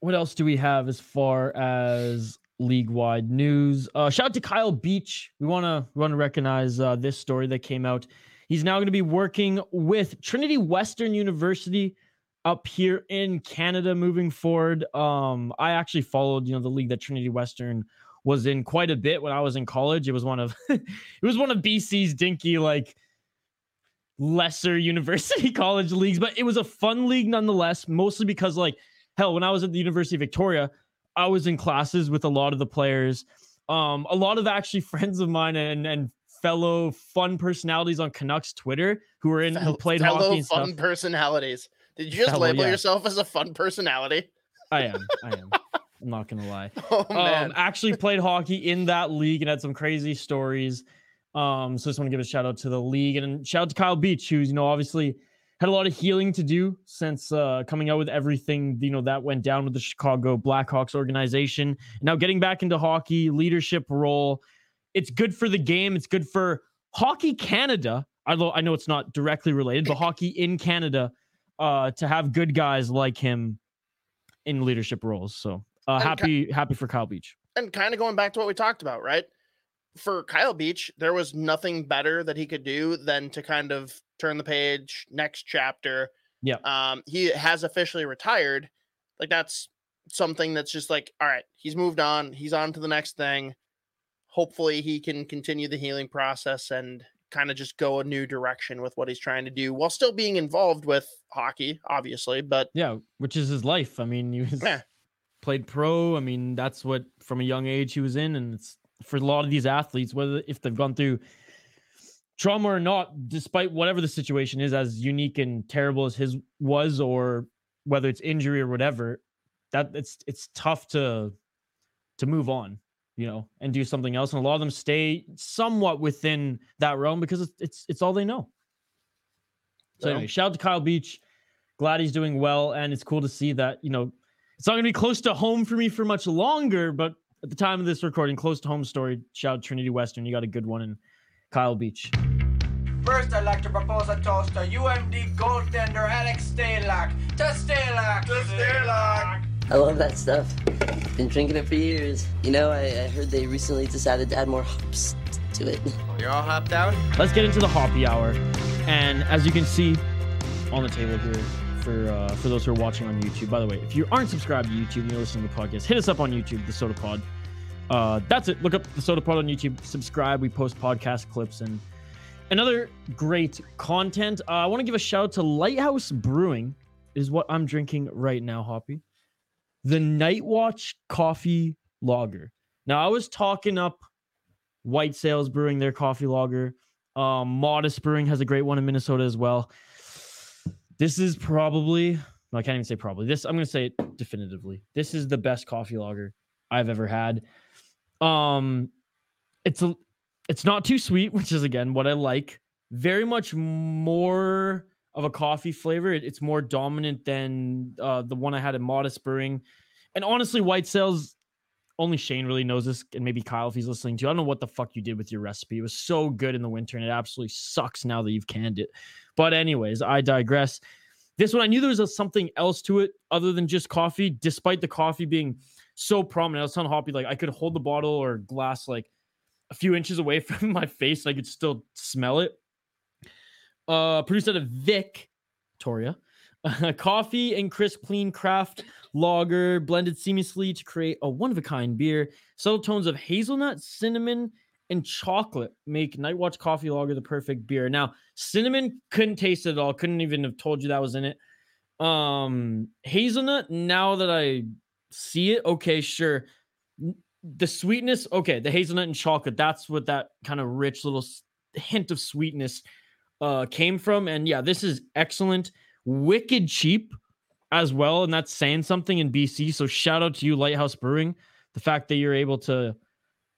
what else do we have as far as league wide news? Uh, shout out to Kyle Beach. We wanna we wanna recognize uh, this story that came out. He's now going to be working with Trinity Western University up here in Canada moving forward. Um, I actually followed, you know, the league that Trinity Western was in quite a bit when I was in college. It was one of it was one of BC's dinky like lesser university college leagues, but it was a fun league nonetheless, mostly because like hell, when I was at the University of Victoria, I was in classes with a lot of the players. Um, a lot of actually friends of mine and and fellow fun personalities on Canucks Twitter who were in Fellow- who played fellow hockey and fun stuff. personalities. Did you just Fellow, label yeah. yourself as a fun personality? I am. I am. I'm not gonna lie. Oh man. Um, actually played hockey in that league and had some crazy stories. Um, so just want to give a shout out to the league and shout out to Kyle Beach, who's you know obviously had a lot of healing to do since uh, coming out with everything you know that went down with the Chicago Blackhawks organization. Now getting back into hockey, leadership role. It's good for the game. It's good for Hockey Canada. Although I know it's not directly related, but hockey in Canada uh, to have good guys like him in leadership roles. So uh, happy happy for Kyle Beach. and kind of going back to what we talked about, right? For Kyle Beach, there was nothing better that he could do than to kind of turn the page, next chapter. Yeah. Um, he has officially retired. Like that's something that's just like, all right, he's moved on, he's on to the next thing. Hopefully he can continue the healing process and kind of just go a new direction with what he's trying to do while still being involved with hockey, obviously. But Yeah, which is his life. I mean, he was Yeah. played pro. I mean, that's what from a young age he was in, and it's for a lot of these athletes, whether if they've gone through trauma or not, despite whatever the situation is, as unique and terrible as his was, or whether it's injury or whatever, that it's it's tough to to move on, you know, and do something else. And a lot of them stay somewhat within that realm because it's it's, it's all they know. So anyway, shout out to Kyle Beach. Glad he's doing well, and it's cool to see that you know it's not going to be close to home for me for much longer. But at the time of this recording, close to home story. Shout out Trinity Western. You got a good one in Kyle Beach. First, I'd like to propose a toast to UMD goaltender Alex Stalock. To Stalock! To Stalock! I love that stuff. Been drinking it for years. You know, I, I heard they recently decided to add more hops to it. You're all hopped out? Let's get into the hoppy hour, and as you can see on the table here. For, uh, for those who are watching on YouTube, by the way, if you aren't subscribed to YouTube and you're listening to the podcast, hit us up on YouTube, the Sota Pod. Uh, that's it. Look up the Sota Pod on YouTube. Subscribe. We post podcast clips and another great content. Uh, I want to give a shout out to Lighthouse Brewing, is what I'm drinking right now, Hoppy. The Night Watch Coffee Lager. Now, I was talking up White Sails Brewing, their coffee lager. Um, Modist Brewing has a great one in Minnesota as well. This is probably, no, I can't even say probably. This, I'm going to say it definitively. This is the best coffee lager I've ever had. Um, it's a, it's not too sweet, which is again what I like. Very much more of a coffee flavor. It- it's more dominant than uh, the one I had in Modist Brewing. And honestly, White Sails, only Shane really knows this, and maybe Kyle if he's listening to. I don't know what the fuck you did with your recipe. It was so good in the winter, and it absolutely sucks now that you've canned it. But anyways, I digress. This one, I knew there was a, something else to it other than just coffee, despite the coffee being so prominent. I was telling Hoppy, like, I could hold the bottle or glass like a few inches away from my face, and I could still smell it. Uh, produced out of Vic, Victoria. coffee and crisp, clean craft lager blended seamlessly to create a one of a kind beer. Subtle tones of hazelnut, cinnamon, and chocolate make Night Watch Coffee Lager the perfect beer. Now, cinnamon couldn't taste it at all. Couldn't even have told you that was in it. Um, hazelnut. Now that I see it, okay, sure. The sweetness, okay. The hazelnut and chocolate. That's what that kind of rich little hint of sweetness uh came from. And yeah, this is excellent. Wicked cheap as well, and that's saying something in BC. So shout out to you, Lighthouse Brewing. The fact that you're able to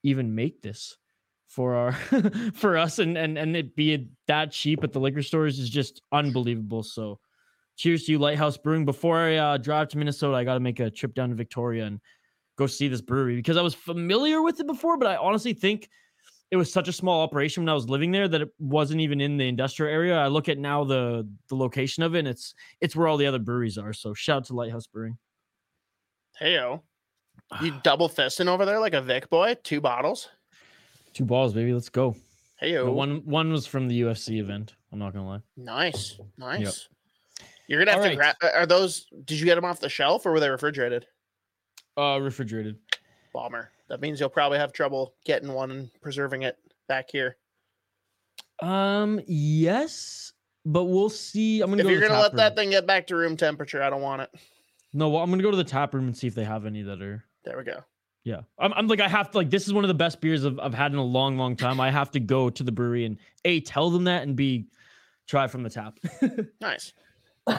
even make this for our for us and and and it be that cheap at the liquor stores is just unbelievable. So cheers to you, Lighthouse Brewing. Before I uh, drive to Minnesota, I got to make a trip down to Victoria and go see this brewery because I was familiar with it before, but I honestly think it was such a small operation when I was living there that it wasn't even in the industrial area. I look at now the the location of it, and it's it's where all the other breweries are. So shout out to Lighthouse Brewing. Heyo. You double fisting over there like a Vic boy? Two bottles? Two balls, baby. Let's go. Heyo. But one one was from the UFC event. I'm not gonna lie. Nice. Nice. You're gonna have All to right. grab. Are those? Did you get them off the shelf or were they refrigerated? Uh, refrigerated. Bomber. That means you'll probably have trouble getting one and preserving it back here. Um, yes, but we'll see. I'm gonna If go. you're to gonna let that thing get back to room temperature, I don't want it. no, well, I'm gonna go to the tap room and see if they have any that are. There we go. Yeah, I'm, I'm like I have to like this is one of the best beers I've, I've had in a long, long time. I have to go to the brewery and a tell them that and b try from the tap. Nice. All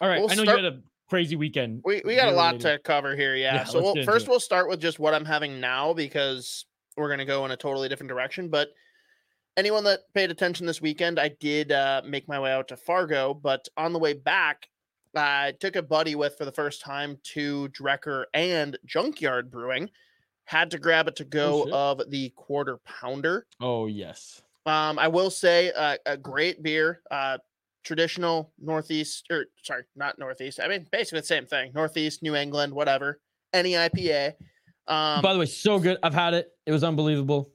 right, We'll I know start- you had a crazy weekend. We we got a lot to cover here, yeah. Yeah, so we'll, first we'll start with just what I'm having now because we're gonna go in a totally different direction. But anyone that paid attention this weekend, I did uh, make my way out to Fargo, but on the way back, I took a buddy with for the first time to Drekker and Junkyard Brewing. Had to grab it to go shit. of the quarter pounder. Oh yes. Um, I will say uh, a great beer, uh, traditional Northeast or sorry, not Northeast. I mean, basically the same thing. Northeast, New England, whatever. Any IPA. Um, By the way, so good. I've had it. It was unbelievable.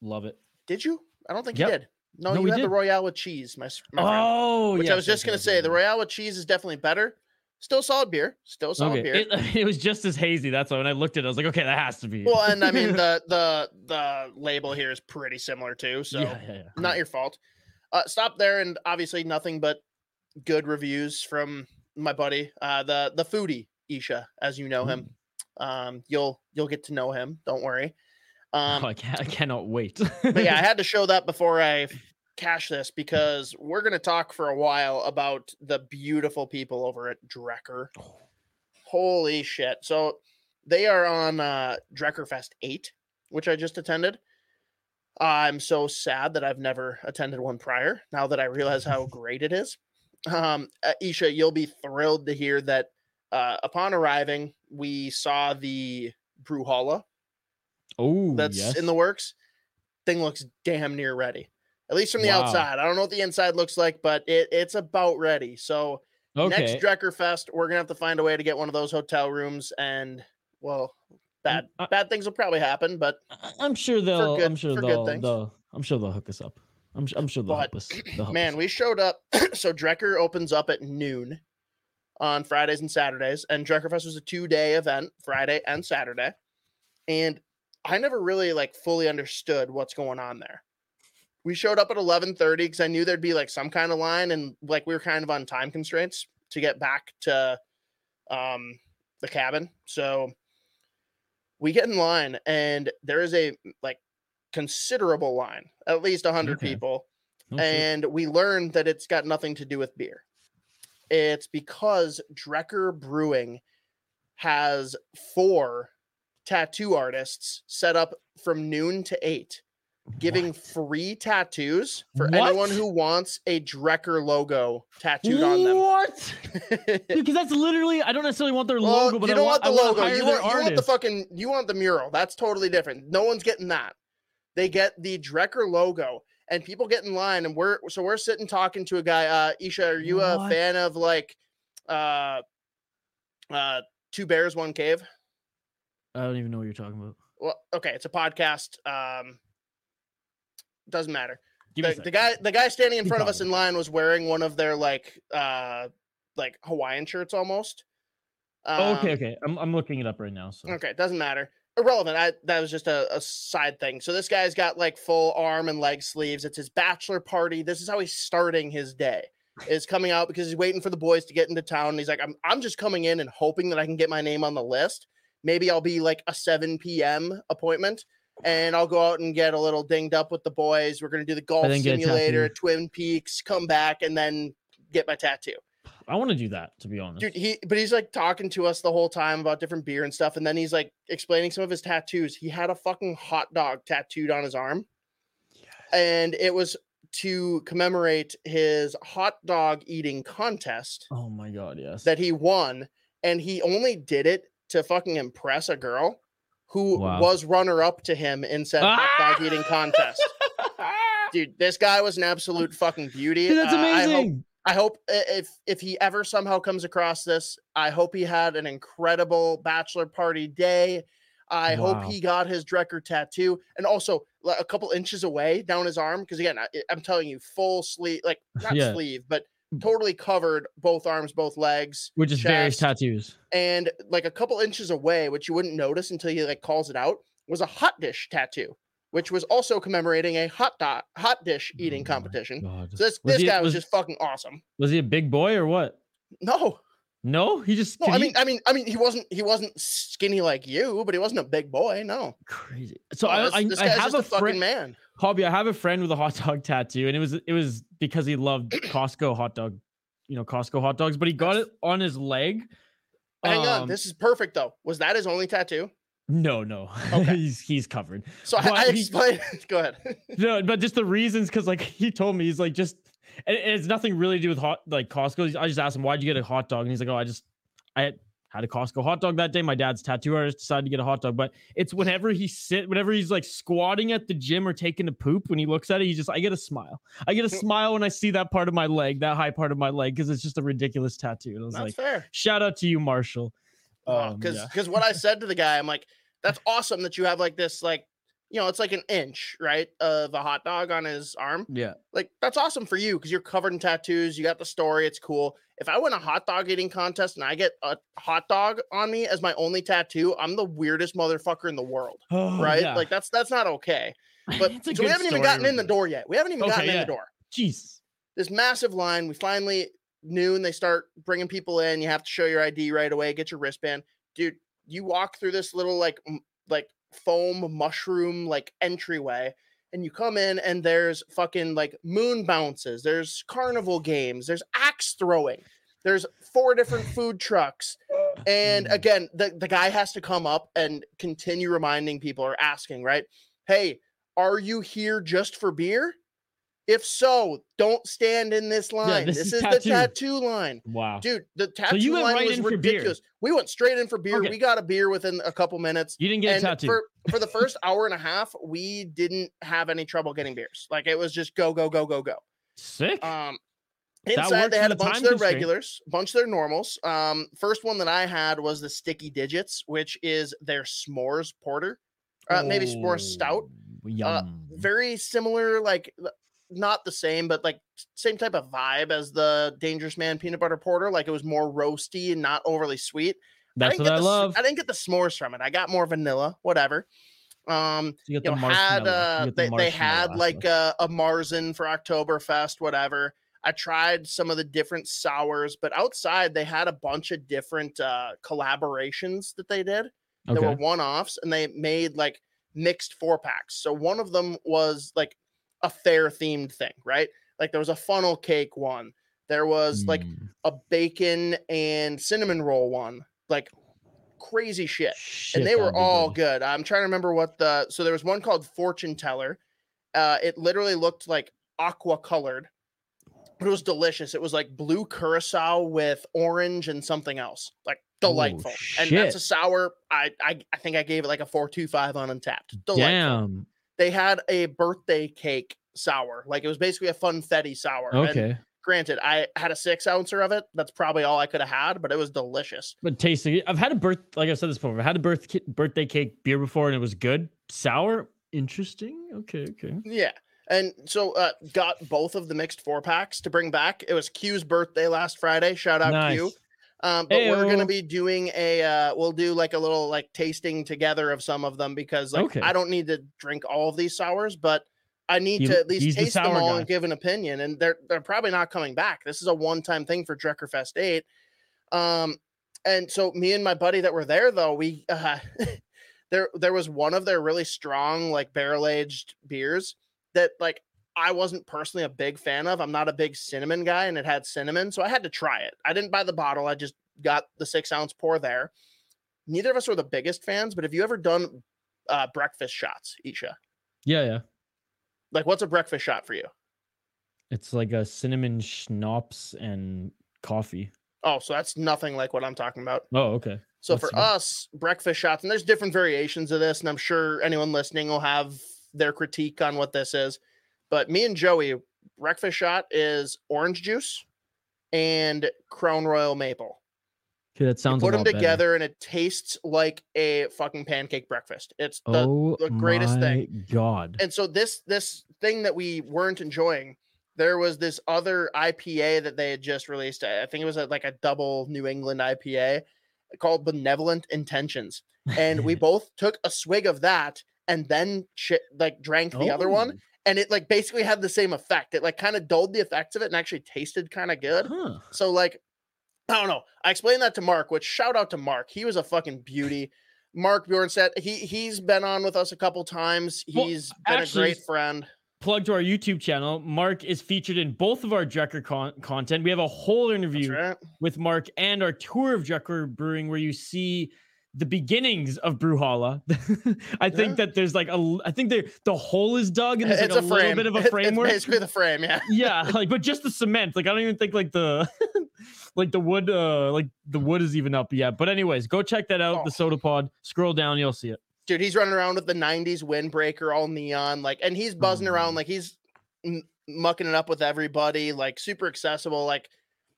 Love it. did you? I don't think Yep. you did. No, No, you had the. Royale with cheese, my, my friend. Oh, Which I was just gonna say, the. Royale with cheese is definitely better. Still solid beer. Still solid Okay, beer. it, it was just as hazy. That's why when I looked at it, I was like, okay, that has to be. well, and I mean the the the label here is pretty similar too. So yeah, yeah, yeah. not your fault. Uh, stop there, and obviously nothing but good reviews from my buddy, uh, the the foodie Isha, as you know him. Um, you'll you'll get to know him. Don't worry. Um, oh, I, can't, I cannot wait. but yeah, I had to show that before I cash this because we're gonna talk for a while about the beautiful people over at Drekker. Holy shit! So they are on uh, Drekker Fest eight, which I just attended. I'm so sad that I've never attended one prior. Now that I realize how great it is, um, uh, Isha, you'll be thrilled to hear that uh, upon arriving, we saw the Brewhalla oh, that's yes. in the works. Thing looks damn near ready, at least from the Wow. outside. I don't know what the inside looks like, but it, it's about ready. So okay. next Drekker Fest, we're gonna have to find a way to get one of those hotel rooms, and well, bad uh, bad things will probably happen, but I- I'm sure they'll. good- I'm sure they'll, they'll. I'm sure they'll hook us up. I'm. I'm sure they'll But, help us. they'll help man, us. we showed up. so Drekker opens up at noon on Fridays and Saturdays, and Drekker Fest was a two day event, Friday and Saturday. And I never really like fully understood what's going on there. We showed up at eleven thirty because I knew there'd be like some kind of line, and like we were kind of on time constraints to get back to um the cabin. So we get in line, and there is a like considerable line, at least hundred Okay. people Oh, shit. and we learned that it's got nothing to do with beer. It's because Drekker Brewing has four tattoo artists set up from noon to eight, giving What? free tattoos for anyone who wants a Drekker logo tattooed on them. What? Because that's literally. I don't necessarily want their Well, logo, but you don't want, want the I logo. You want, you want the fucking you want the mural. That's totally different. No one's getting that. They get the Drekker logo, and people get in line, and we're so we're sitting talking to a guy. Uh, Isha, are you a fan of like, uh, uh, Two Bears One Cave? I don't even know what you're talking about. Well, okay, it's a podcast. Um, doesn't matter. The, the guy, the guy standing in front of us in line was wearing one of their like, uh, like Hawaiian shirts almost. Oh, okay, Um, okay. I'm, I'm looking it up right now. So Okay, doesn't matter. Irrelevant. I, that was just a, a side thing. So this guy's got like full arm and leg sleeves. It's his bachelor party. This is how he's starting his day. Is coming out because he's waiting for the boys to get into town. And he's like, I'm I'm just coming in and hoping that I can get my name on the list. Maybe I'll be like a 7 p.m. appointment and I'll go out and get a little dinged up with the boys. We're gonna do the golf then get a simulator. Twin Peaks, come back, and then get my tattoo. I want to do that. To be honest, Dude, he but he's like talking to us the whole time about different beer and stuff, and then he's like explaining some of his tattoos. He had a fucking hot dog tattooed on his arm, and it was to commemorate his hot dog eating contest Oh my god, yes. that he won, and he only did it to fucking impress a girl who Wow. was runner up to him in said dog eating contest. Dude, this guy was an absolute fucking beauty. Dude, that's Uh, I hope- amazing. I hope if if he ever somehow comes across this, I hope he had an incredible bachelor party day. I hope he got his Drekker tattoo, and also a couple inches away down his arm. Because again, I, I'm telling you, full sleeve, like not Yeah. sleeve, but totally covered both arms, both legs, Which is various chest, tattoos. and like a couple inches away, which you wouldn't notice until he like calls it out, was a hot dish tattoo, which was also commemorating a hot dot hot dish oh eating Oh competition. God. So this Was this he- guy was, was- just fucking awesome. Was he a big boy or what? No, No, he just. no, I he- mean, I mean, I mean, he wasn't he wasn't skinny like you, but he wasn't a big boy. No, crazy. So No, I, this, I, this I guy's have just a friend. man. Hobby. I have a friend with a hot dog tattoo, and it was it was because he loved Costco hot dog, you know, Costco hot dogs. But he got it on his leg. Hang on, Um, this is perfect though. Was that his only tattoo? No, no, Okay. he's he's covered. So I, But I he- explained. Go ahead. No, but just the reasons, because like he told me, he's like just, and it- it's nothing really to do with hot like Costco. I just asked him why'd you get a hot dog, and he's like, oh, I just I had, a Costco hot dog that day. My dad's tattoo artist decided to get a hot dog, but it's whenever he sit, whenever he's like squatting at the gym or taking a poop, when he looks at it, he just I get a smile. I get a smile when I see that part of my leg, that high part of my leg, because it's just a ridiculous tattoo. And I was That's like, fair. shout out to you, Marshall. Um, because yeah. because what I said to the guy, I'm like, that's awesome that you have like this like you know it's like an inch right of a hot dog on his arm. yeah, Like that's awesome for you because you're covered in tattoos. You got the story. It's cool. If I win a hot dog eating contest and I get a hot dog on me as my only tattoo, I'm the weirdest motherfucker in the world, right? Oh, yeah. Like that's that's not okay. But so we haven't even gotten in the door yet. We haven't even Okay, gotten in the door. Jeez. This massive line. We finally noon. They start bringing people in. You have to show your ID right away. Get your wristband, dude. You walk through this little like like foam mushroom like entryway, and you come in and there's fucking like moon bounces. There's carnival games. There's axe throwing. There's four different food trucks. And Mm. again, the, the guy has to come up and continue reminding people or asking, right? Hey, are you here just for beer? If so, don't stand in this line. this this, is tattoo. the tattoo line. Wow. Dude, the tattoo went line right was in for beer. ridiculous. We went straight in for beer. Okay. We got a beer within a couple minutes. You didn't get a and tattoo. for for the first hour and a half, we didn't have any trouble getting beers. Like it was just go, go, go, go, go. Sick. Um, inside they had a bunch of their constraint. regulars, a bunch of their normals. Um, first one that I had was the Sticky Digits, which is their s'mores porter, uh, maybe s'mores stout. Oh, Yum. Very similar, like not the same, but like same type of vibe as the Dangerous Man peanut butter porter. Like it was more roasty and not overly sweet. That's didn't what I the love. I didn't get the s'mores from it. I got more vanilla, whatever. Um, You, you know, had uh, they, they had like a, a Marzen for Oktoberfest, whatever. I tried some of the different sours, but outside they had a bunch of different uh, collaborations that they did. There were one offs, and they made like mixed four packs. So one of them was like a fair themed thing, right? Like there was a funnel cake one. There was like Mm. a bacon and cinnamon roll one, like crazy shit Shit, and they were all good. good. I'm trying to remember what the so there was one called Fortune Teller. Uh, it literally looked like aqua colored, but it was delicious. It was like blue curacao with orange and something else, like delightful. and that's a sour. I, I I think I gave it like a four two five on Untappd. Delightful. Damn. They had a birthday cake sour, like it was basically a funfetti sour. and Okay. granted, I had a six ouncer of it. That's probably all I could have had, but it was delicious. But tasting I've had a birth, like I said this before. I've had a birth birthday cake beer before, and it was good. Sour, interesting. Okay, okay. Yeah. And so uh got both of the mixed four packs to bring back. It was Q's birthday last Friday. Shout out nice. Q. Um, but we're gonna be doing a uh we'll do like a little like tasting together of some of them because like Okay. I don't need to drink all of these sours, but I need He- to at least the taste them all guy. and give an opinion. And they're they're probably not coming back. This is a one-time thing for Drekkerfest 8. Um and so me and my buddy that were there though, we uh there there was one of their really strong like barrel-aged beers that like I wasn't personally a big fan of. I'm not a big cinnamon guy, and it had cinnamon, so I had to try it. I didn't buy the bottle. I just got the six ounce pour there. Neither of us are the biggest fans, but have you ever done uh, breakfast shots, Isha? Yeah, yeah. Like, what's a breakfast shot for you? It's like a cinnamon schnapps and coffee. Oh, so that's nothing like what I'm talking about. Oh, okay. So What's for us, breakfast shots, and there's different variations of this, and I'm sure anyone listening will have their critique on what this is. But me and Joey, breakfast shot is orange juice and Crown Royal maple. Okay, that You sounds. a put them lot better. together, and it tastes like a fucking pancake breakfast. It's the oh the greatest thing. my God. and so this this thing that we weren't enjoying there was this other IPA that they had just released. I think it was a, like a double New England IPA called Benevolent Intentions. And we both took a swig of that and then ch- like drank the other one. Oh. And it like basically had the same effect. It like kind of dulled the effects of it and actually tasted kind of good. Huh. So like, I don't know. I explained that to Mark, which shout out to Mark. He was a fucking beauty. Mark Bjornstedt, he he's been on with us a couple times. Well, He's been actually, a great friend. Plug to our YouTube channel. Mark is featured in both of our Drekker con- content. We have a whole interview right. with Mark and our tour of Drekker Brewing where you see the beginnings of Brewhalla. I think Yeah. that there's like a, I think there the hole is dug and there's like a, a little bit of a framework. It's basically the frame, yeah. yeah, like but just the cement. Like I don't even think like the like the wood uh like the wood is even up yet. But anyways, go check that out. The Oh. Sota Pod. Scroll down, you'll see it. Dude, he's running around with the 90s windbreaker all neon, like, and he's buzzing Oh, around like he's m- mucking it up with everybody, like super accessible, like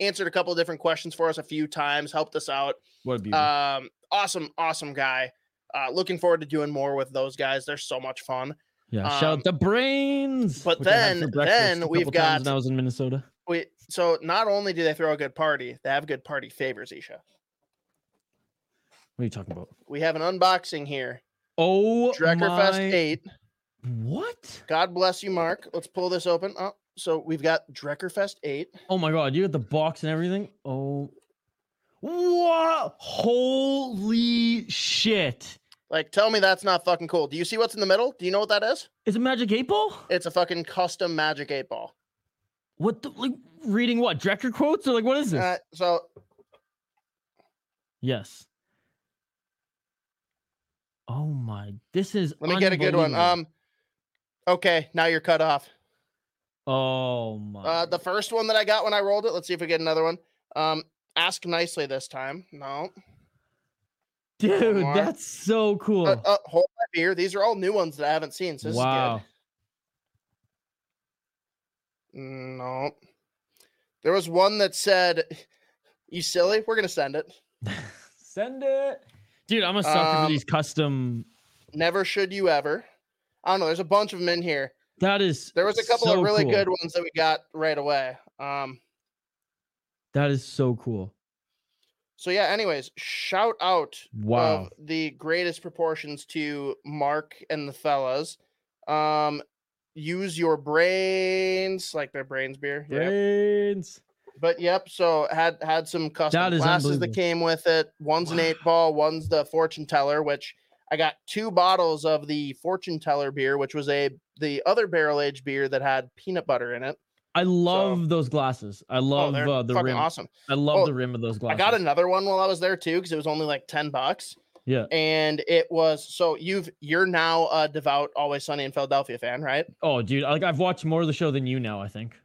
answered a couple of different questions for us a few times, helped us out. What a beauty. Um, awesome, awesome guy. Uh, looking forward to doing more with those guys. They're so much fun. yeah, shout um, out the brains. but which I had then- then we've got- when I was in Minnesota. We so not only do they throw a good party, they have good party favors, Isha. What are you talking about? We have an unboxing here. Oh Drekkerfest my 8. What? God bless you, Mark. Let's pull this open. Oh, so we've got Drekkerfest 8. Oh my god, you got the box and everything. Oh, what? Holy shit! Like, tell me that's not fucking cool. Do you see what's in the middle? Do you know what that is? Is it Magic Eight Ball? It's a fucking custom Magic 8 ball. What the like? Reading what? Drekker quotes or like what is this? Uh, so yes. Oh my! This is. let me get a good one. Um, okay, now you're cut off. Oh my! Uh, the first one that I got when I rolled it. Let's see if we get another one. Um, ask nicely this time. No. Dude, that's so cool. Uh, uh, hold my beer. These are all new ones that I haven't seen. So this wow. is good. No. There was one that said, "You silly? We're gonna send it. Send it, dude. I'm a sucker for Um, these custom. Never should you ever." I don't know. There's a bunch of them in here. That is. There was a couple so of really cool. good ones that we got right away. Um. That is so cool. So yeah. Anyways, shout out Wow. of the greatest proportions to Mark and the fellas. Um, use your brains, like their brains beer. Yep. Brains. But yep, so had had some custom glasses that came with it. One's an eight ball, one's the fortune teller, which I got two bottles of the fortune teller beer, which was a the other barrel aged beer that had peanut butter in it. I love those glasses. I Oh, love they're uh, the rim. awesome. I love Oh, the rim of those glasses. I got another one while I was there too, because it was only like 10 bucks. Yeah. And it was so you've you're now a devout Always Sunny in Philadelphia fan, right? Oh, dude, like I've watched more of the show than you now. I think,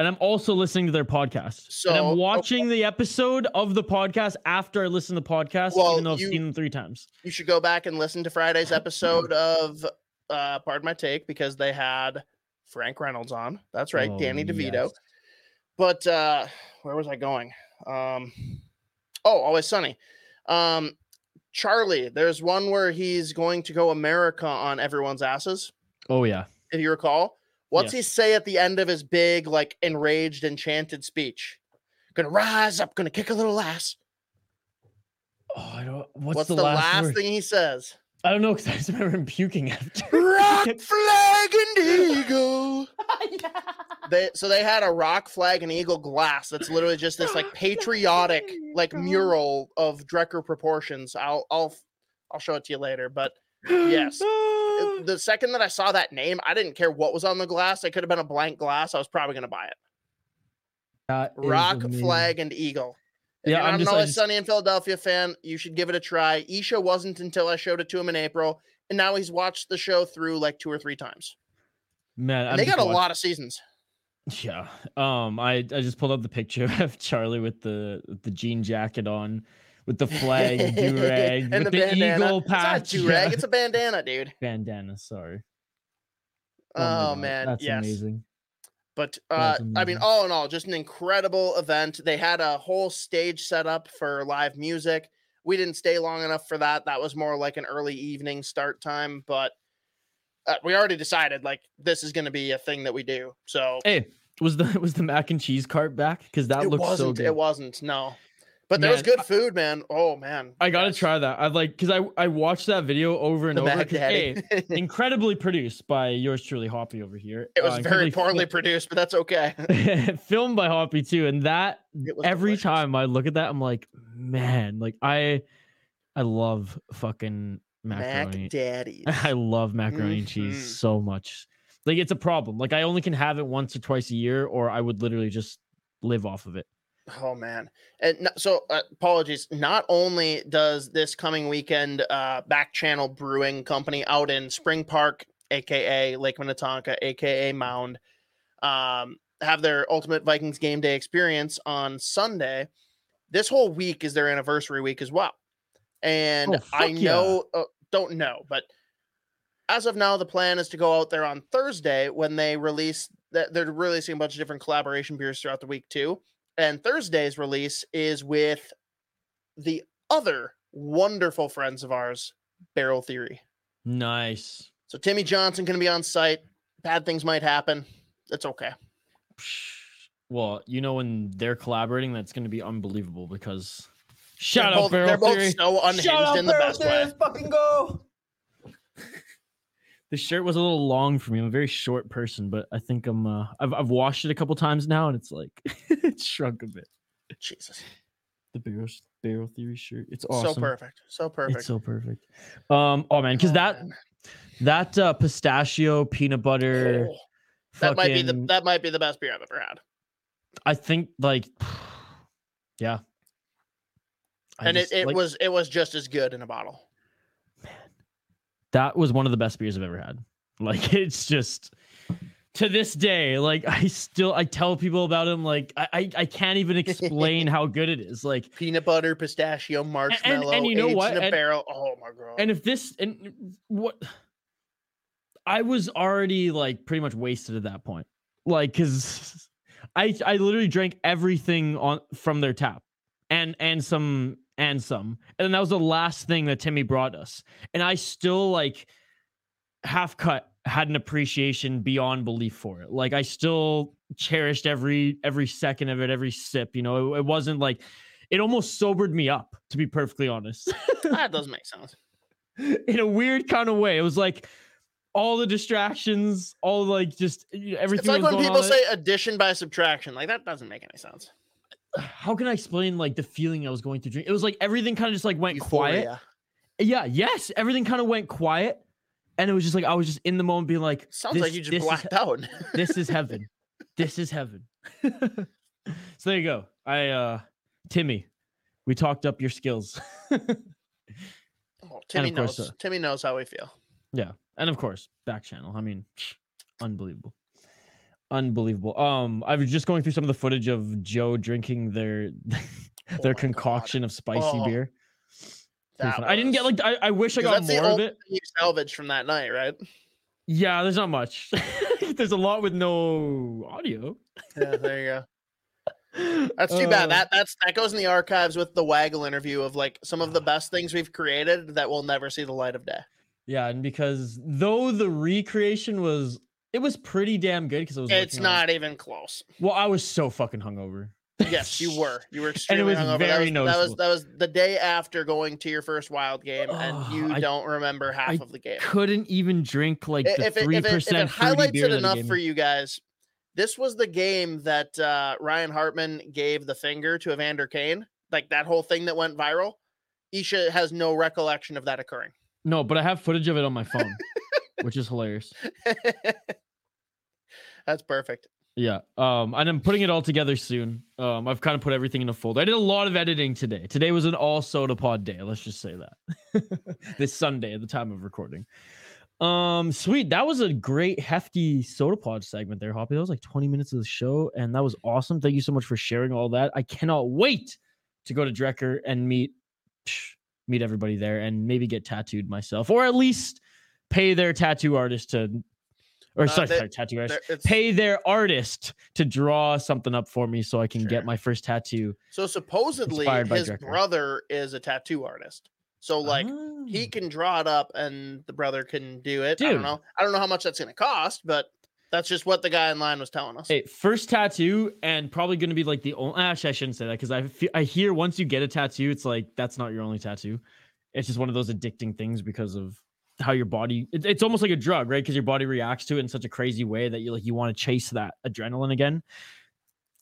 and I'm also listening to their podcast. So, okay. I'm watching the episode of the podcast after I listen to the podcast, Well, even though I've you- seen them three times. You should go back and listen to Friday's episode of uh Pardon My Take because they had Frank Reynolds on. That's right, Oh, Danny DeVito. yes. But uh where was I going? Um oh, always sunny. Um Charlie, there's one where he's going to go America on everyone's asses, Oh yeah. if you recall. What's he say at the end of his big, like enraged, enchanted speech? Gonna rise up, gonna kick a little ass. Oh, I don't. What's, What's, the, the, last, last thing he says? I don't know because I just remember him puking after. Rock flag and eagle. They so they had a rock flag and eagle glass that's literally just this like patriotic oh like mural of Drekker proportions. I'll I'll I'll show it to you later. But yes. the second that I saw that name, I didn't care what was on the glass. It could have been a blank glass. I was probably gonna buy it. That Rock flag and eagle. If Yeah, I'm not just- an Always just- Sunny in Philadelphia fan, you should give it a try. Isha wasn't until I showed it to him in April, and now he's watched the show through like two or three times. Man, they got a watch- lot of seasons. Yeah. Um. I I just pulled up the picture of Charlie with the the jean jacket on, with the flag, do rag, with the, bandana. eagle It's not patch. a do-rag, it's a bandana, dude. bandana. Sorry. Oh, God, man, that's yes. amazing. But uh, That's I mean, all in all, just an incredible event. They had a whole stage set up for live music. We didn't stay long enough for that. That was more like an early evening start time, but uh, we already decided like this is going to be a thing that we do. So Hey, Was the was the mac and cheese cart back? Because that it looks so good. It wasn't. No, but there was good food, man. Oh man, I gotta try that. I like because I I watched that video over and the over. Mac 'cause, Daddy. A, incredibly produced by yours truly, Hoppy over here. it was Uh, very poorly produced, but that's okay. filmed by Hoppy too, and that every delicious. time I look at that, I'm like, man, like I, I love fucking macaroni. Mac Daddy. I love macaroni and Mhm. cheese so much. Like it's a problem. Like I only can have it once or twice a year, or I would literally just live off of it. Oh man. And so uh, apologies. Not only does this coming weekend uh Back Channel Brewing Company out in Spring Park, aka Lake Minnetonka, aka Mound, um have their Ultimate Vikings game day experience on Sunday. This whole week is their anniversary week as well. And Oh, I fuck yeah. know uh, don't know, but as of now the plan is to go out there on Thursday when they release that they're releasing a bunch of different collaboration beers throughout the week too. And Thursday's release is with the other wonderful friends of ours, Barrel Theory. Nice. So Timmy Johnson going to be on site. Bad things might happen. That's okay. Well, you know when they're collaborating, that's going to be unbelievable because shout they're out both, Barrel they're both so unhinged in the best way. fucking go. The shirt was a little long for me. I'm a very short person, but I think I'm. Uh, I've I've washed it a couple times now, and it's like it shrunk a bit. Jesus. The barrel barrel theory shirt. It's awesome. So perfect. So perfect. It's so perfect. Um. Oh man, because Oh, that man. that uh, pistachio peanut butter. Oh, that might be the that might be the best beer I've ever had. I think like. Yeah. I and just, it, it like, was it was just as good in a bottle. That was one of the best beers I've ever had. Like it's just to this day, like I still I tell people about him. Like I I, I can't even explain how good it is. Like Peanut butter, pistachio, marshmallow, and you know what? in a And- barrel. Oh my god. and if this and what I was already like pretty much wasted at that point. Like cuz I I literally drank everything on from their tap and and some and some. And then that was the last thing that Timmy brought us. And I still like half cut had an appreciation beyond belief for it. Like I still cherished every every second of it, every sip, you know. It, it wasn't like it almost sobered me up to be perfectly honest. that doesn't make sense. in a weird kind of way. It was like all the distractions, all like just everything. It's like when people say addition by subtraction. Like that doesn't make any sense. How can I explain like the feeling I was going through? It was like everything kind of just like went quiet. Yeah, yes, everything kind of went quiet, and it was just like I was just in the moment, being like, Sounds this, like you just this blacked is, out. This is heaven. this is heaven. so there you go. I uh Timmy, we talked up your skills. Oh, Timmy course, knows. uh, Timmy knows how we feel. Yeah, and of course, back channel. I mean, unbelievable, unbelievable. Um, I was just going through some of the footage of Joe drinking their Oh their God. concoction of spicy Oh, beer. Fun. I didn't get like I, I wish I got that's the more of it. thing You salvaged from that night, right? Yeah, there's not much. there's a lot with no audio. Yeah, there you go. That's too bad. Uh, That that's that goes in the archives with the Waggle interview of like some of the best things we've created that will never see the light of day. Yeah, and because though the recreation was it was pretty damn good because it was It's working on- not even close. well, I was so fucking hungover. Yes, you were. You were extremely was hungover. very that, was, that was that was the day after going to your first wild game, Oh, and you I- don't remember half I of the game. Couldn't even drink like the if it, three if, it, if it highlights it enough for you guys, this was the game that uh, Ryan Hartman gave the finger to Evander Kane. Like that whole thing that went viral. Isha has no recollection of that occurring. No, but I have footage of it on my phone, which is hilarious. That's perfect. Yeah. Um, and I'm putting it all together soon. Um, I've kind of put everything in a folder. I did a lot of editing today. Today was an all Sota Pod day. Let's just say that. this Sunday at the time of recording. Um, sweet. That was a great hefty Sota Pod segment there, Hoppy. That was like 20 minutes of the show, and that was awesome. Thank you so much for sharing all that. I cannot wait to go to Drekker and meet meet everybody there and maybe get tattooed myself, or at least pay their tattoo artist to or Uh, sorry, they- sorry, tattoo artist pay their artist to draw something up for me so I can Sure. get my first tattoo. So supposedly his Drekker. brother is a tattoo artist. So like he Ah. can draw it up and the brother can do it. I don't know. I don't know how much that's gonna cost, but That's just what the guy in line was telling us. Hey, first tattoo, and probably going to be like the only. Actually, I shouldn't say that because I feel, I hear once you get a tattoo, it's like that's not your only tattoo. It's just one of those addicting things because of how your body. It, it's almost like a drug, right? Because your body reacts to it in such a crazy way that you like you want to chase that adrenaline again.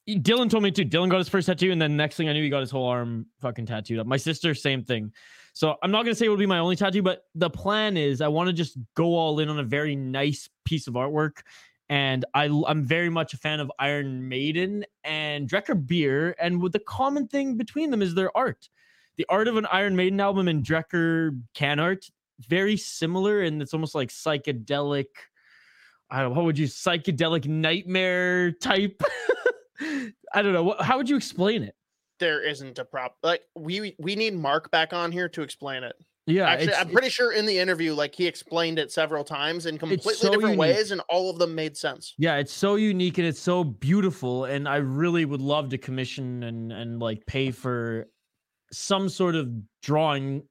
Dylan told me too. Dylan got his first tattoo, and then next thing I knew, he got his whole arm fucking tattooed up. My sister, same thing. So I'm not gonna say it will be my only tattoo, but the plan is I want to just go all in on a very nice piece of artwork. And I, I'm very much a fan of Iron Maiden and Drekker Beer. And with the common thing between them is their art. The art of an Iron Maiden album and Drekker can art, very similar. And it's almost like psychedelic. I don't know, how would you psychedelic nightmare type? I don't know. What, how would you explain it? There isn't a prop. Like we we need Mark back on here to explain it. Yeah, Actually, I'm pretty sure in the interview, like he explained it several times in completely so different unique. ways, and all of them made sense. Yeah, it's so unique and it's so beautiful, and I really would love to commission and and like pay for some sort of drawing,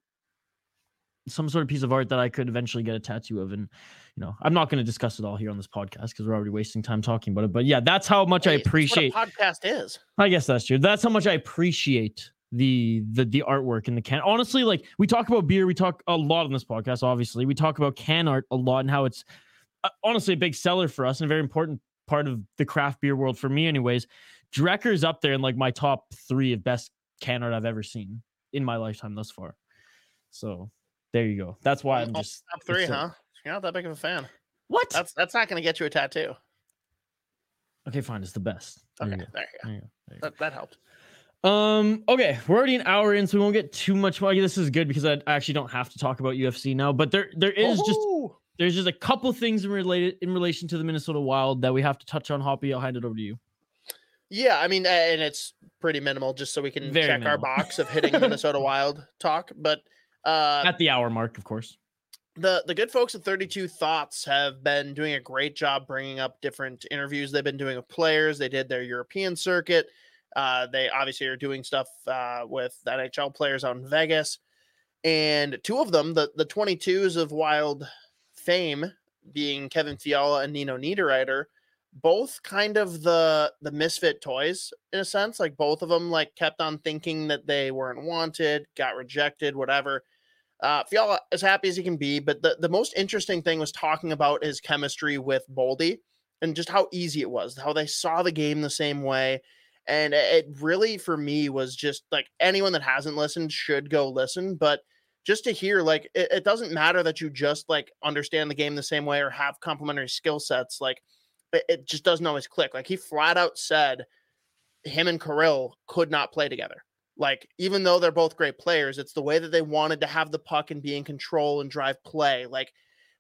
some sort of piece of art that I could eventually get a tattoo of. And you know, I'm not going to discuss it all here on this podcast because we're already wasting time talking about it. But yeah, that's how much I Hey, a appreciate. podcast is. I guess that's true. That's how much I appreciate the the the artwork in the can. Honestly, like we talk about beer, we talk a lot on this podcast. Obviously, we talk about can art a lot and how it's uh, honestly a big seller for us and a very important part of the craft beer world for me, anyways. Drekker's up there in like my top three of best can art I've ever seen in my lifetime thus far. So there you go. That's why I'm Oh, just Top three, so- huh? You're not that big of a fan. what? That's that's not going to get you a tattoo. okay, fine. It's the best. There Okay, you there you go. There you go. There you go. That, that helped. Um. Okay, we're already an hour in, so we won't get too much. Well, this is good because I actually don't have to talk about UFC now. But there there is just there's just a couple things in related in relation to the Minnesota Wild that we have to touch on. Hoppy, I'll hand it over to you. Yeah, I mean, and it's pretty minimal, just so we can Very check our box of hitting Minnesota Wild talk. But uh, At the hour mark, of course. the the good folks at 32 thoughts have been doing a great job bringing up different interviews. They've been doing with players. They did their european circuit. Uh, they obviously are doing stuff uh, with nhl players out in vegas. And two of them the the 22s of wild fame being kevin fiala and nino niederreiter both kind of the the misfit toys in a sense. Like both of them like kept on thinking that they weren't wanted got rejected whatever uh, Fiala as happy as he can be, but the, the most interesting thing was talking about his chemistry with Boldy and just how easy it was, how they saw the game the same way. And it really, for me, was just like anyone that hasn't listened should go listen. But just to hear, like, it, it doesn't matter that you just like understand the game the same way or have complementary skill sets. Like, it, it just doesn't always click. Like, he flat out said him and Kirill could not play together. Like, even though they're both great players, it's the way that they wanted to have the puck and be in control and drive play. Like,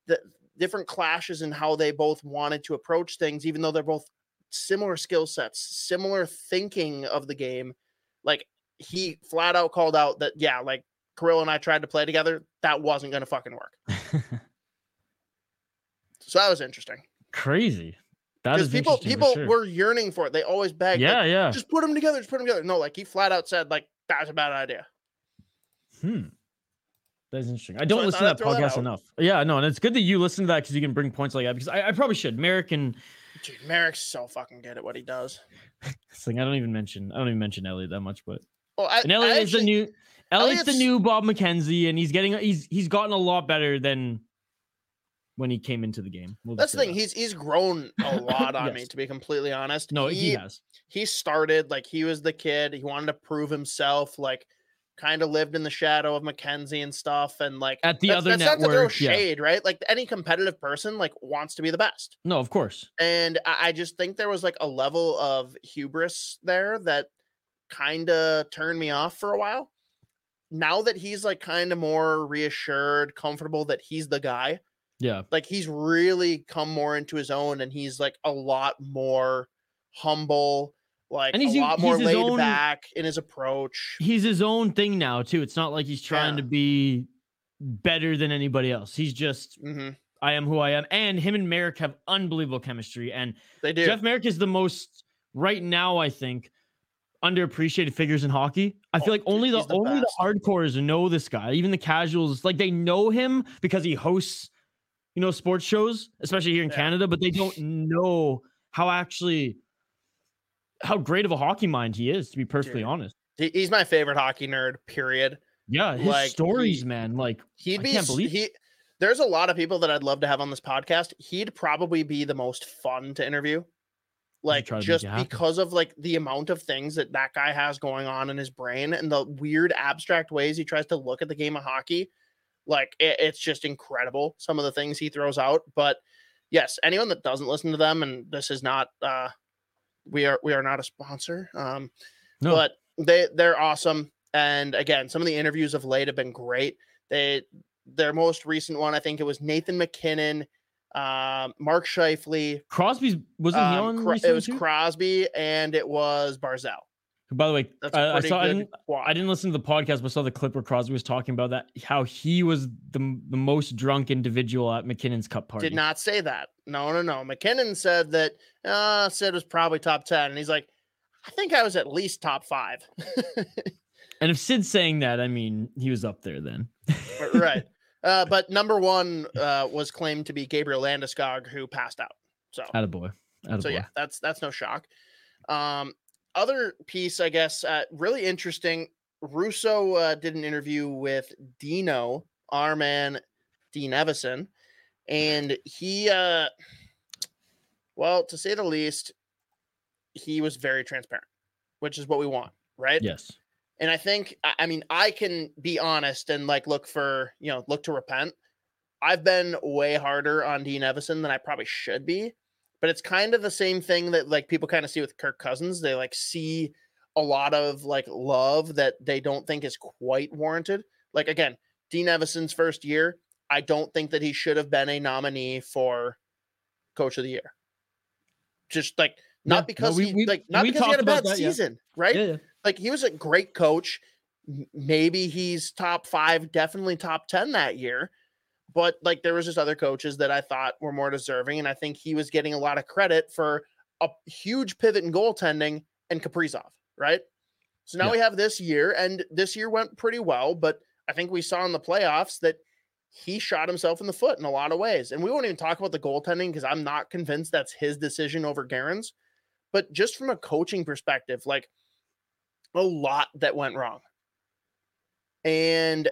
the different clashes in how they both wanted to approach things, even though they're both similar skill sets, similar thinking of the game. Like, he flat out called out that, yeah, like Kirill and I tried to play together. That wasn't going to fucking work. So that was interesting. Crazy. That Because people people sure. were yearning for it. They always begged. like, Yeah, yeah. just put them together. Just put them together. No, like he flat out said, like that's a bad idea. Hmm. That's interesting. I don't I listen to that throw that podcast enough. Yeah, no, and it's good that you listen to that because you can bring points like that. Because I, I probably should. Marek and Dude, Marek's so fucking good at what he does. like I don't even mention I don't even mention Elliotte that much, but Well, I, and Elliotte is the actually- new Elliotte's the new Bob McKenzie, and he's getting he's he's gotten a lot better than when he came into the game. We'll That's the thing. that. He's he's grown a lot on me, to be completely honest. no, he, has. he started like he was the kid. He wanted to prove himself. Like, kind of lived in the shadow of McKenzie and stuff. And like At the that's, other that's not to throw network, yeah. shade, right? Like any competitive person like wants to be the best. No, of course. And I, I just think there was like a level of hubris there that kind of turned me off for a while. Now that he's like kind of more reassured, comfortable that he's the guy, Yeah. like he's really come more into his own and he's like a lot more humble, like And a he's u- lot more he's his laid own- back in his approach. He's his own thing now too. It's not like he's trying Yeah. to be better than anybody else. He's just hmm I am who I am. And him and Marek have unbelievable chemistry. And They do. Jeff Marek is the most right now, I think, underappreciated figures in hockey. I feel Oh, like only the, the only the best. hardcores know this guy. Even the casuals, like they know him because he hosts, you know, sports shows, especially here in Yeah. Canada, but they don't know how actually how great of a hockey mind he is, to be perfectly Dude. honest. He's my favorite hockey nerd. Period. Yeah, his Like, stories, he- man. Like He'd I be can't believe- he. There's a lot of people that I'd love to have on this podcast. He'd probably be the most fun to interview. Like try to make just because of like the amount of things that that guy has going on in his brain and the weird abstract ways he tries to look at the game of hockey. Like it- it's just incredible some of the things he throws out. But yes, anyone that doesn't listen to them, and this is not uh we are we are not a sponsor. Um No. but they they're awesome. And again, some of the interviews of late have been great. They their most recent one, I think it was Nathan MacKinnon, um, Mark Scheifele. Crosby's wasn't he um, on Cro- it was too? Crosby and it was Barzal. By the way, I, I saw I didn't. I didn't listen to the podcast, but saw the clip where Crosby was talking about that how he was the the most drunk individual at MacKinnon's cup party. Did not say that. No, no, no. McKinnon said that uh said was probably top 10. And he's like, I think I was at least top five. And if Sid's saying that, I mean he was up there then. right. Uh, but number one uh, was claimed to be Gabriel Landeskog, who passed out. So Attaboy. Attaboy. so yeah, that's that's no shock. Um, other piece, I guess, uh, really interesting. Russo uh, did an interview with Dino, our man, Dean Evason, and he, uh, well, to say the least, he was very transparent, which is what we want, right? Yes. And I think, I I mean, I can be honest and like look for, you know, look to repent. I've been way harder on Dean Evason than I probably should be, but it's kind of the same thing that like people kind of see with Kirk Cousins. They like see a lot of like love that they don't think is quite warranted. Like again, Dean Evason's first year, I don't think that he should have been a nominee for coach of the year. Just like Yeah, not no, because we- he like not because he had a bad that, yeah. season, right? Yeah, yeah. like he was a great coach. Maybe he's top five, definitely top 10 that year. But like there was just other coaches that I thought were more deserving. And I think he was getting a lot of credit for a huge pivot in goaltending and Kaprizov, right? So now Yeah. we have this year, and this year went pretty well, but I think we saw in the playoffs that he shot himself in the foot in a lot of ways. And we won't even talk about the goaltending because I'm not convinced that's his decision over Guerin's. But just from a coaching perspective, like a lot that went wrong. And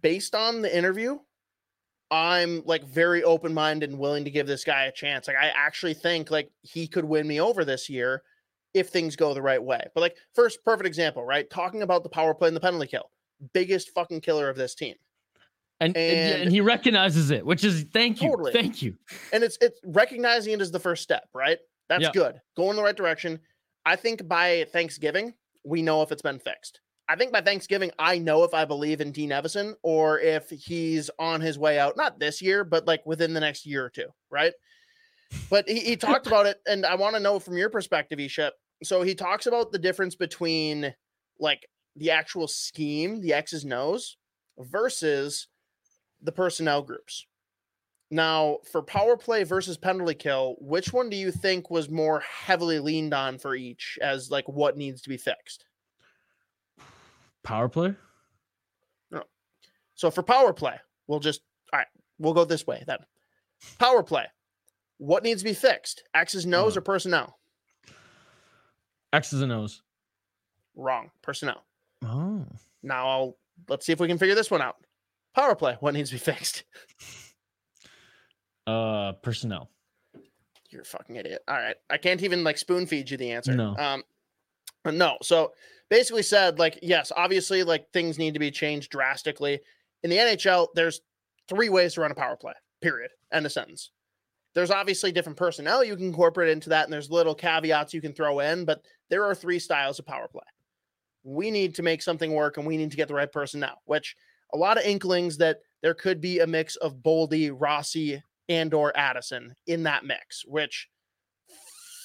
based on the interview, I'm like very open minded and willing to give this guy a chance. Like, I actually think like he could win me over this year if things go the right way. But like, first, perfect example, right? Talking about the power play and the penalty kill, biggest fucking killer of this team. And, and, And- he recognizes it, which is thank you. Totally. Thank you. and it's it's recognizing it as the first step, right? That's Yeah. good. Going in the right direction. I think by Thanksgiving, we know if it's been fixed. I think by Thanksgiving, I know if I believe in Dean Evason or if he's on his way out, not this year, but like within the next year or two, right? But he, he talked about it, and I want to know from your perspective, Isha. So he talks about the difference between like the actual scheme, the X's and versus the personnel groups. Now, for power play versus penalty kill, which one do you think was more heavily leaned on for each as like what needs to be fixed? Power play. No. So for power play, we'll just all right, we'll go this way then. Power play. What needs to be fixed? X's nose Uh. or personnel? X's and O's. Wrong. Personnel. Oh. Now I'll let's see if we can figure this one out. Power play. What needs to be fixed? Uh, personnel. You're a fucking idiot. All right. I can't even like spoon feed you the answer. No. Um no. So basically said like yes, obviously like things need to be changed drastically. In the NHL, there's three ways to run a power play. Period. End of sentence. There's obviously different personnel you can incorporate into that and there's little caveats you can throw in, but there are three styles of power play. We need to make something work and we need to get the right personnel, which a lot of inklings that there could be a mix of Boldy, Rossi, and or Addison in that mix, which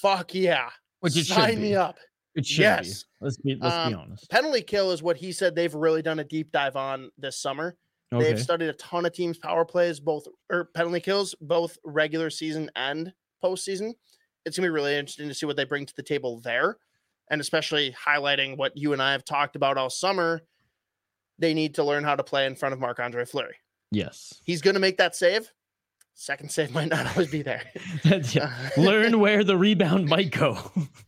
fuck yeah. Which Sign me up. It should Yes. be. Let's be let's be Um, honest. Penalty kill is what he said they've really done a deep dive on this summer. Okay. They've studied a ton of teams' power plays, both or penalty kills, both regular season and postseason. It's gonna be really interesting to see what they bring to the table there, and especially highlighting what you and I have talked about all summer. They need to learn how to play in front of Marc Andre Fleury. Yes. He's gonna make that save. Second save might not always be there. Yeah. Uh, Learn where the rebound might go.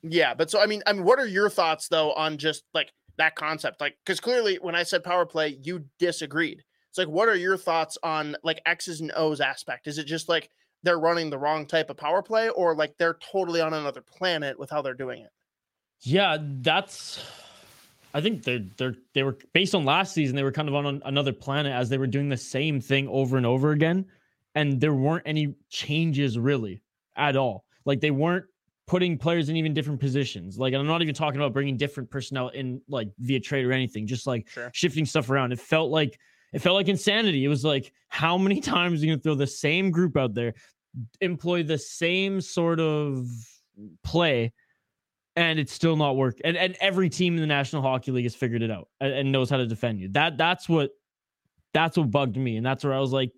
Yeah, but so I mean, I mean, what are your thoughts though on just like that concept? Like, because clearly when I said power play, you disagreed. It's like, what are your thoughts on like X's and O's aspect? Is it just like they're running the wrong type of power play, or like they're totally on another planet with how they're doing it? Yeah, that's. I think they're they're they were based on last season. They were kind of on another planet as they were doing the same thing over and over again, and there weren't any changes really at all. Like they weren't putting players in even different positions. Like and I'm not even talking about bringing different personnel in like via trade or anything. Just like Sure. shifting stuff around. It felt like it felt like insanity. It was like how many times are you gonna throw the same group out there, employ the same sort of play and it's still not work. And and every team in the National Hockey League has figured it out and, and knows how to defend you. That that's what that's what bugged me, and that's where I was like,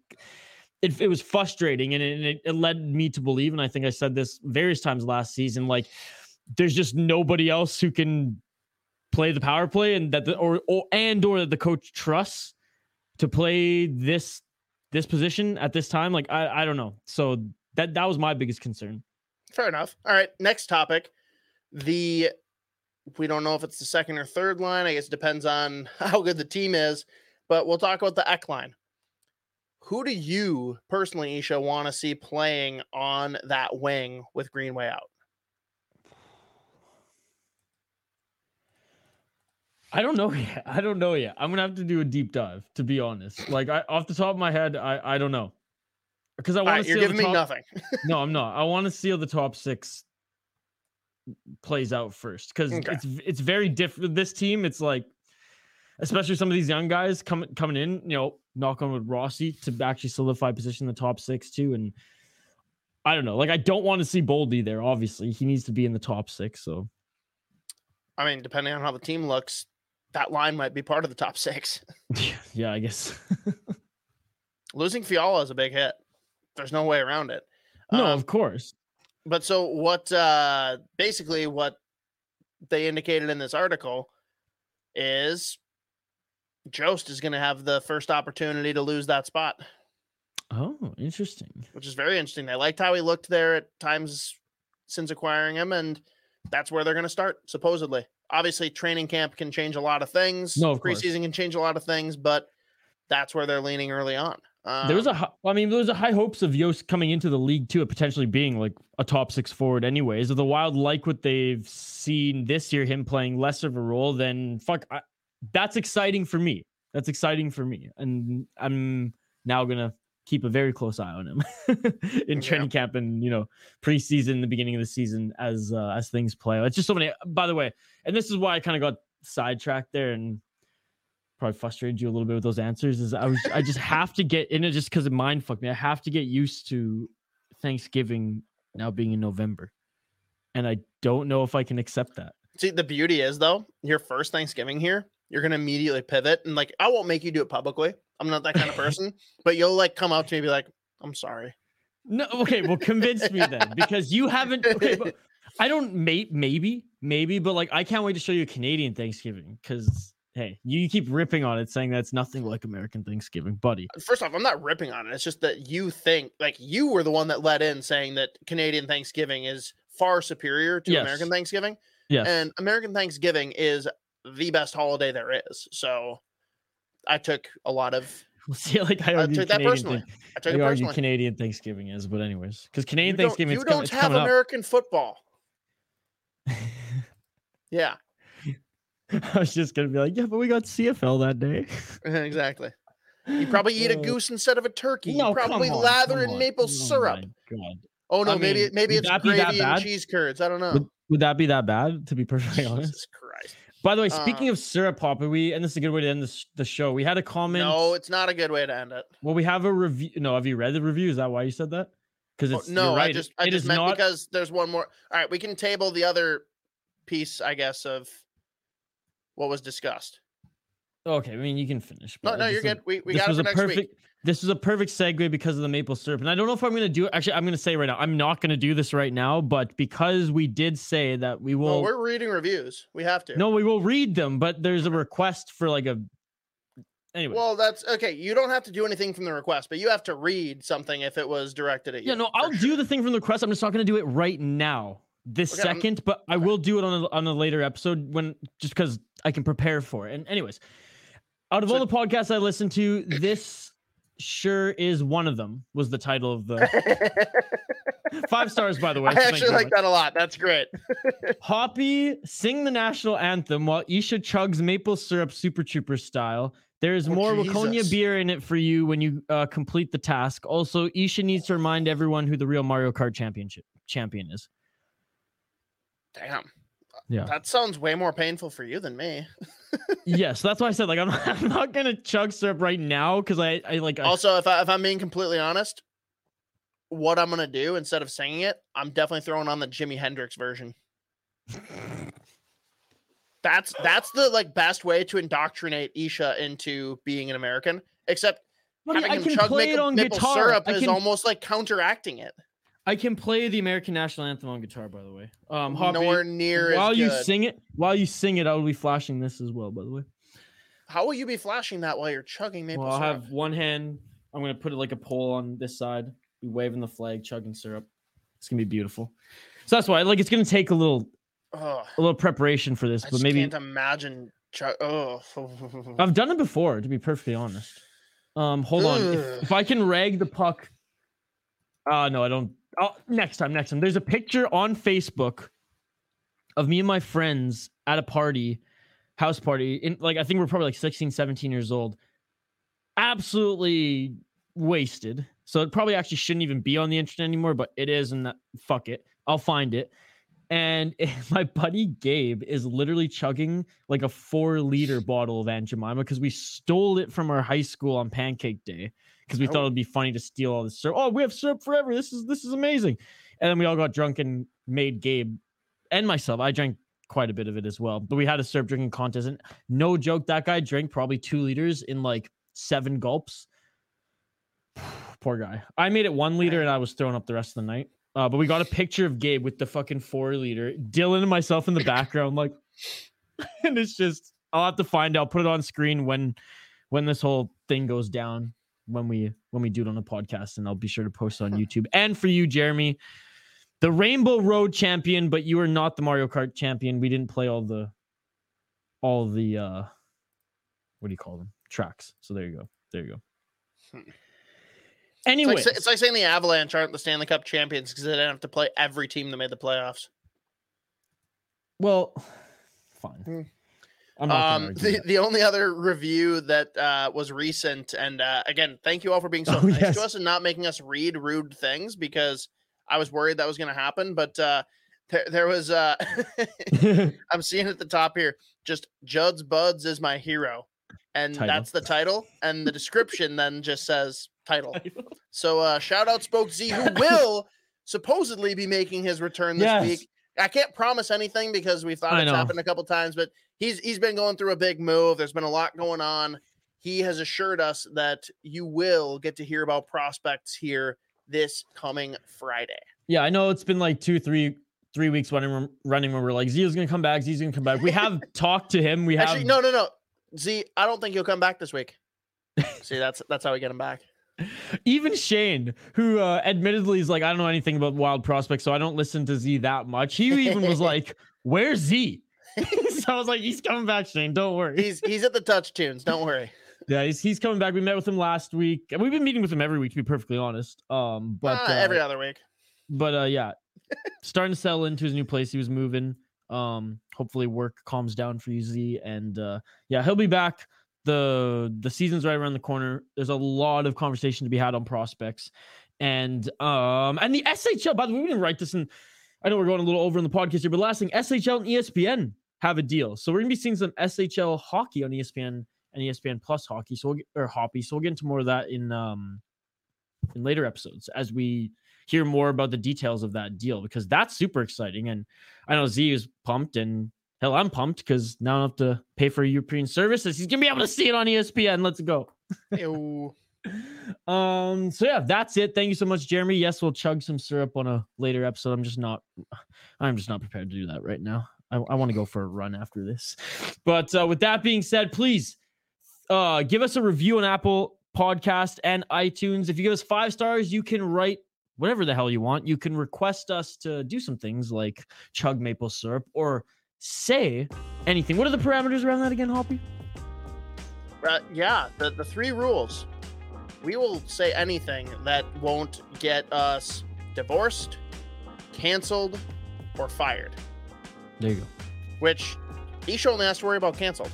it, it was frustrating, and it, it, led me to believe, and I think I said this various times last season, like there's just nobody else who can play the power play, and that the or, or and or that the coach trusts to play this this position at this time. Like I I don't know. So that that was my biggest concern. Fair enough. All right, next topic. The we don't know if it's the second or third line. I guess it depends on how good the team is, but we'll talk about the Ek line. Who do you personally, Isha, want to see playing on that wing with Greenway out? I don't know yet. I don't know yet. I'm gonna have to do a deep dive to be honest. Like I, off the top of my head, I I don't know because I want right, to you're see giving the me nothing. No, I'm not. I want to see how the top six plays out first because Okay. it's it's very different. This team, it's like, especially some of these young guys coming coming in. You know, knock on with Rossi to actually solidify position in the top six too. And I don't know. Like I don't want to see Boldy there. Obviously, he needs to be in the top six. So I mean, depending on how the team looks, that line might be part of the top six. yeah, I guess. Losing Fiala is a big hit. There's no way around it. no, Um, of course. but so what uh basically what they indicated in this article is Jost is going to have the first opportunity to lose that spot, Oh, interesting. which is very interesting. They liked how he looked there at times since acquiring him, and that's where they're going to start, supposedly. Obviously, training camp can change a lot of things. No, of course. preseason can change a lot of things, but that's where they're leaning early on. there was Um, a, hi- I mean, there was a high hopes of Jost coming into the league too, potentially being like a top six forward. Anyways, Of the Wild like what they've seen this year, him playing less of a role. Then fuck, I, that's exciting for me. That's exciting for me, and I'm now gonna keep a very close eye on him in Yeah. training camp and you know preseason, the beginning of the season as uh, as things play. It's just so many. By the way, and this is why I kind of got sidetracked there and probably frustrated you a little bit with those answers. Is I was I just have to get in it just because of mind fuck me. I have to get used to Thanksgiving now being in November, and I don't know if I can accept that. See, the beauty is though, your first Thanksgiving here, you're gonna immediately pivot and like I won't make you do it publicly. I'm not that kind of person, but you'll like come up to me and be like, I'm sorry. No, okay, well, convince me then because you haven't. Okay, but I don't. May, maybe, maybe, but like I can't wait to show you a Canadian Thanksgiving because hey, you keep ripping on it, saying that's nothing like American Thanksgiving, buddy. Uh, first off, I'm not ripping on it. It's just that you think like you were the one that let in saying that Canadian Thanksgiving is far superior to Yes. American Thanksgiving. Yes, And American Thanksgiving is the best holiday there is. So I took a lot of we'll see. Like I I took that Canadian personally. Thank- I took I it argue personally. Canadian Thanksgiving is, but anyways, because Canadian don't, Thanksgiving you don't it's have American football. Yeah, I was just gonna be like, yeah, but we got CFL that day. exactly. You probably eat a goose instead of a turkey. no, you probably on, lather in maple Oh syrup. Oh no, I maybe mean, maybe would it's that that gravy and cheese curds. I don't know. Would, would that be that bad? To be perfectly honest. Jesus Christ. By the way, speaking Uh, of syrup pop, we and this is a good way to end this, the show. We had a comment. No, it's not a good way to end it. well, we have a review. No, have you read the review? Is that why you said that? Because Oh, it's no, right. I just I it just meant not. because there's one more. All right, we can table the other piece, I guess, of what was discussed. Okay, I mean you can finish. No, no, you're good. We we got it for next perfect. week. This was a perfect segue because of the maple syrup, and I don't know if I'm going to do it. Actually, I'm going to say right now, I'm not going to do this right now. But because we did say that we No, will, we're reading reviews. We have to. no, we will read them. But there's a request for like a, anyway. Well, that's okay. You don't have to do anything from the request, but you have to read something if it was directed at you. yeah, no, I'll sure. do the thing from the request. I'm just not going to do it right now, this Okay, I'm- second, but I will do it on a, on a later episode when just because I can prepare for it. And anyways, out of all the podcasts I listened to, this sure is one of them. Was the title of the five stars, by the way. I so actually like that a lot. That's great. Hoppy sing the national anthem while Isha chugs maple syrup super trooper style. There is Oh, more Waconia beer in it for you when you uh, complete the task. Also, Isha needs to remind everyone who the real Mario Kart championship champion is. Damn. Yeah. That sounds way more painful for you than me. yes, that's why I said like I'm not, I'm not gonna chug syrup right now because I I like I, Also, if I if I'm being completely honest, what I'm gonna do instead of singing it, I'm definitely throwing on the Jimi Hendrix version. That's that's the like best way to indoctrinate Isha into being an American. Except Buddy, having I him can chug play maple, it on maple guitar. syrup I is can, almost like counteracting it. I can play the American national anthem on guitar. By the way, um, Hoppy, Nowhere near while you good. sing it, while you sing it, I will be flashing this as well. By the way. How will you be flashing that while you're chugging maple well, I'll syrup? have one hand. I'm gonna put it like a pole on this side. Be waving the flag, chugging syrup. It's gonna be beautiful. So that's why, like, it's gonna take a little, Ugh, a little preparation for this. I but maybe can't imagine. Chug- oh, I've done it before, to be perfectly honest. Um, hold on. If, if I can rag the puck. Uh no, I don't. Oh, next time, next time. There's a picture on Facebook of me and my friends at a party, house party. In like I think we're probably like 16, 17 years old. Absolutely wasted. So it probably actually shouldn't even be on the internet anymore, but it is, and that, fuck it. I'll find it. And my buddy Gabe is literally chugging like a four liter bottle of Aunt Jemima because we stole it from our high school on Pancake Day because we thought Oh. it'd be funny to steal all this syrup. Oh, we have syrup forever. This is this is amazing. And then we all got drunk and made Gabe and myself. I drank quite a bit of it as well. But we had a syrup drinking contest, and no joke, that guy drank probably two liters in like seven gulps. Poor guy. I made it one liter and I was throwing up the rest of the night. Uh, but we got a picture of Gabe with the fucking four liter. Dylan and myself in the background, like, and it's just I'll have to find out, put it on screen when when this whole thing goes down when we when we do it on the podcast, and I'll be sure to post it on YouTube. And for you, Jeremy, the Rainbow Road champion, but you are not the Mario Kart champion. We didn't play all the all the uh what do you call them? Tracks. So there you go. There you go. Hmm. Anyway, It's like, it's like saying the Avalanche aren't the Stanley Cup champions because they didn't have to play every team that made the playoffs. well, fine. Hmm. I'm not gonna Um, argue the, that. the only other review that uh, was recent, and uh, again, thank you all for being so Oh, nice yes. to us and not making us read rude things because I was worried that was going to happen. But uh, there, there was, uh, I'm seeing at the top here, just Judd's Buds is my hero. And Title. that's the title. And the description then just says title. So uh, shout out Spoke Z, who will supposedly be making his return this Yes. week. I can't promise anything because we've thought I it's know. happened a couple times, but he's he's been going through a big move. There's been a lot going on. He has assured us that you will get to hear about prospects here this coming Friday. Yeah, I know it's been like two, three, three weeks running running where we're like Zio's gonna come back, Zio's gonna come back. We have talked to him. We have Actually, no, no, no. Z, I don't think he'll come back this week. See, that's that's how we get him back. even Shane, who uh, admittedly is like, I don't know anything about wild prospects, so I don't listen to Z that much. He even was like, Where's Z? so I was like, He's coming back, Shane. Don't worry. He's he's at the touch tunes. Don't worry. yeah, he's, he's coming back. We met with him last week, and we've been meeting with him every week, to be perfectly honest. Um, but Uh, uh, every other week. but uh yeah starting to settle into his new place he was moving um hopefully work calms down for you z and uh yeah he'll be back the the season's right around the corner there's a lot of conversation to be had on prospects and um and the shl by the way we didn't write this in i know we're going a little over in the podcast here but last thing shl and espn have a deal so we're gonna be seeing some shl hockey on espn and espn plus hockey so we'll get or hoppy so we'll get into more of that in um in later episodes as we hear more about the details of that deal because that's super exciting. And I know Z is pumped, and hell, I'm pumped because now I don't have to pay for European services. He's gonna be able to see it on ESPN. Let's go. Um, so yeah, that's it. Thank you so much, Jeremy. Yes, we'll chug some syrup on a later episode. I'm just not, I'm just not prepared to do that right now. I, I want to go for a run after this. But uh, with that being said, please Uh, give us a review on Apple Podcast and iTunes. If you give us five stars, you can write whatever the hell you want. You can request us to do some things like chug maple syrup or say anything. What are the parameters around that again, Hoppy? Uh, yeah, the, the three rules. We will say anything that won't get us divorced, canceled, or fired. There you go. Which Isha only has to worry about canceled.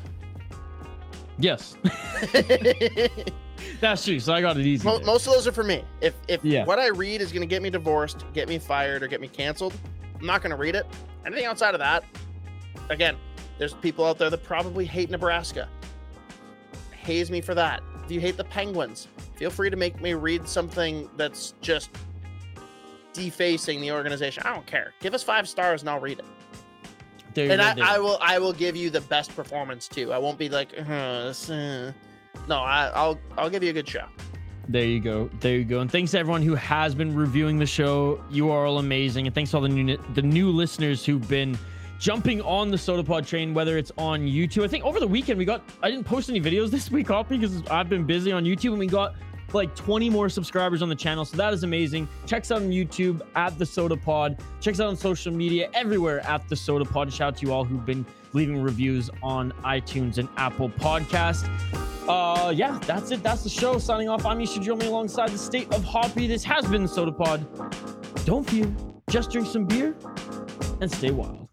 Yes, that's true. So I got it easy. Mo- most of those are for me. If if Yeah. what I read is going to get me divorced, get me fired, or get me canceled, I'm not going to read it. Anything outside of that, again, there's people out there that probably hate Nebraska. Haze me for that. If you hate the Penguins, feel free to make me read something that's just defacing the organization. I don't care. Give us five stars and I'll read it. There And I, there. I will I will give you the best performance too. I won't be like, uh, uh." no, I, I'll I'll give you a good show. There you go. There you go. And thanks to everyone who has been reviewing the show. You are all amazing. And thanks to all the new the new listeners who've been jumping on the Sota Pod train, whether it's on YouTube. I think over the weekend we got I didn't post any videos this week off because I've been busy on YouTube and we got like 20 more subscribers on the channel. So that is amazing. Check us out on YouTube at the Sota Pod. Check us out on social media everywhere at the Sota Pod. Shout out to you all who've been leaving reviews on iTunes and Apple Podcast. Uh, yeah, that's it. That's the show. Signing off. I'm Isha Dromi alongside the state of Hoppy. This has been the Sota Pod. Don't fear. Just drink some beer and stay wild.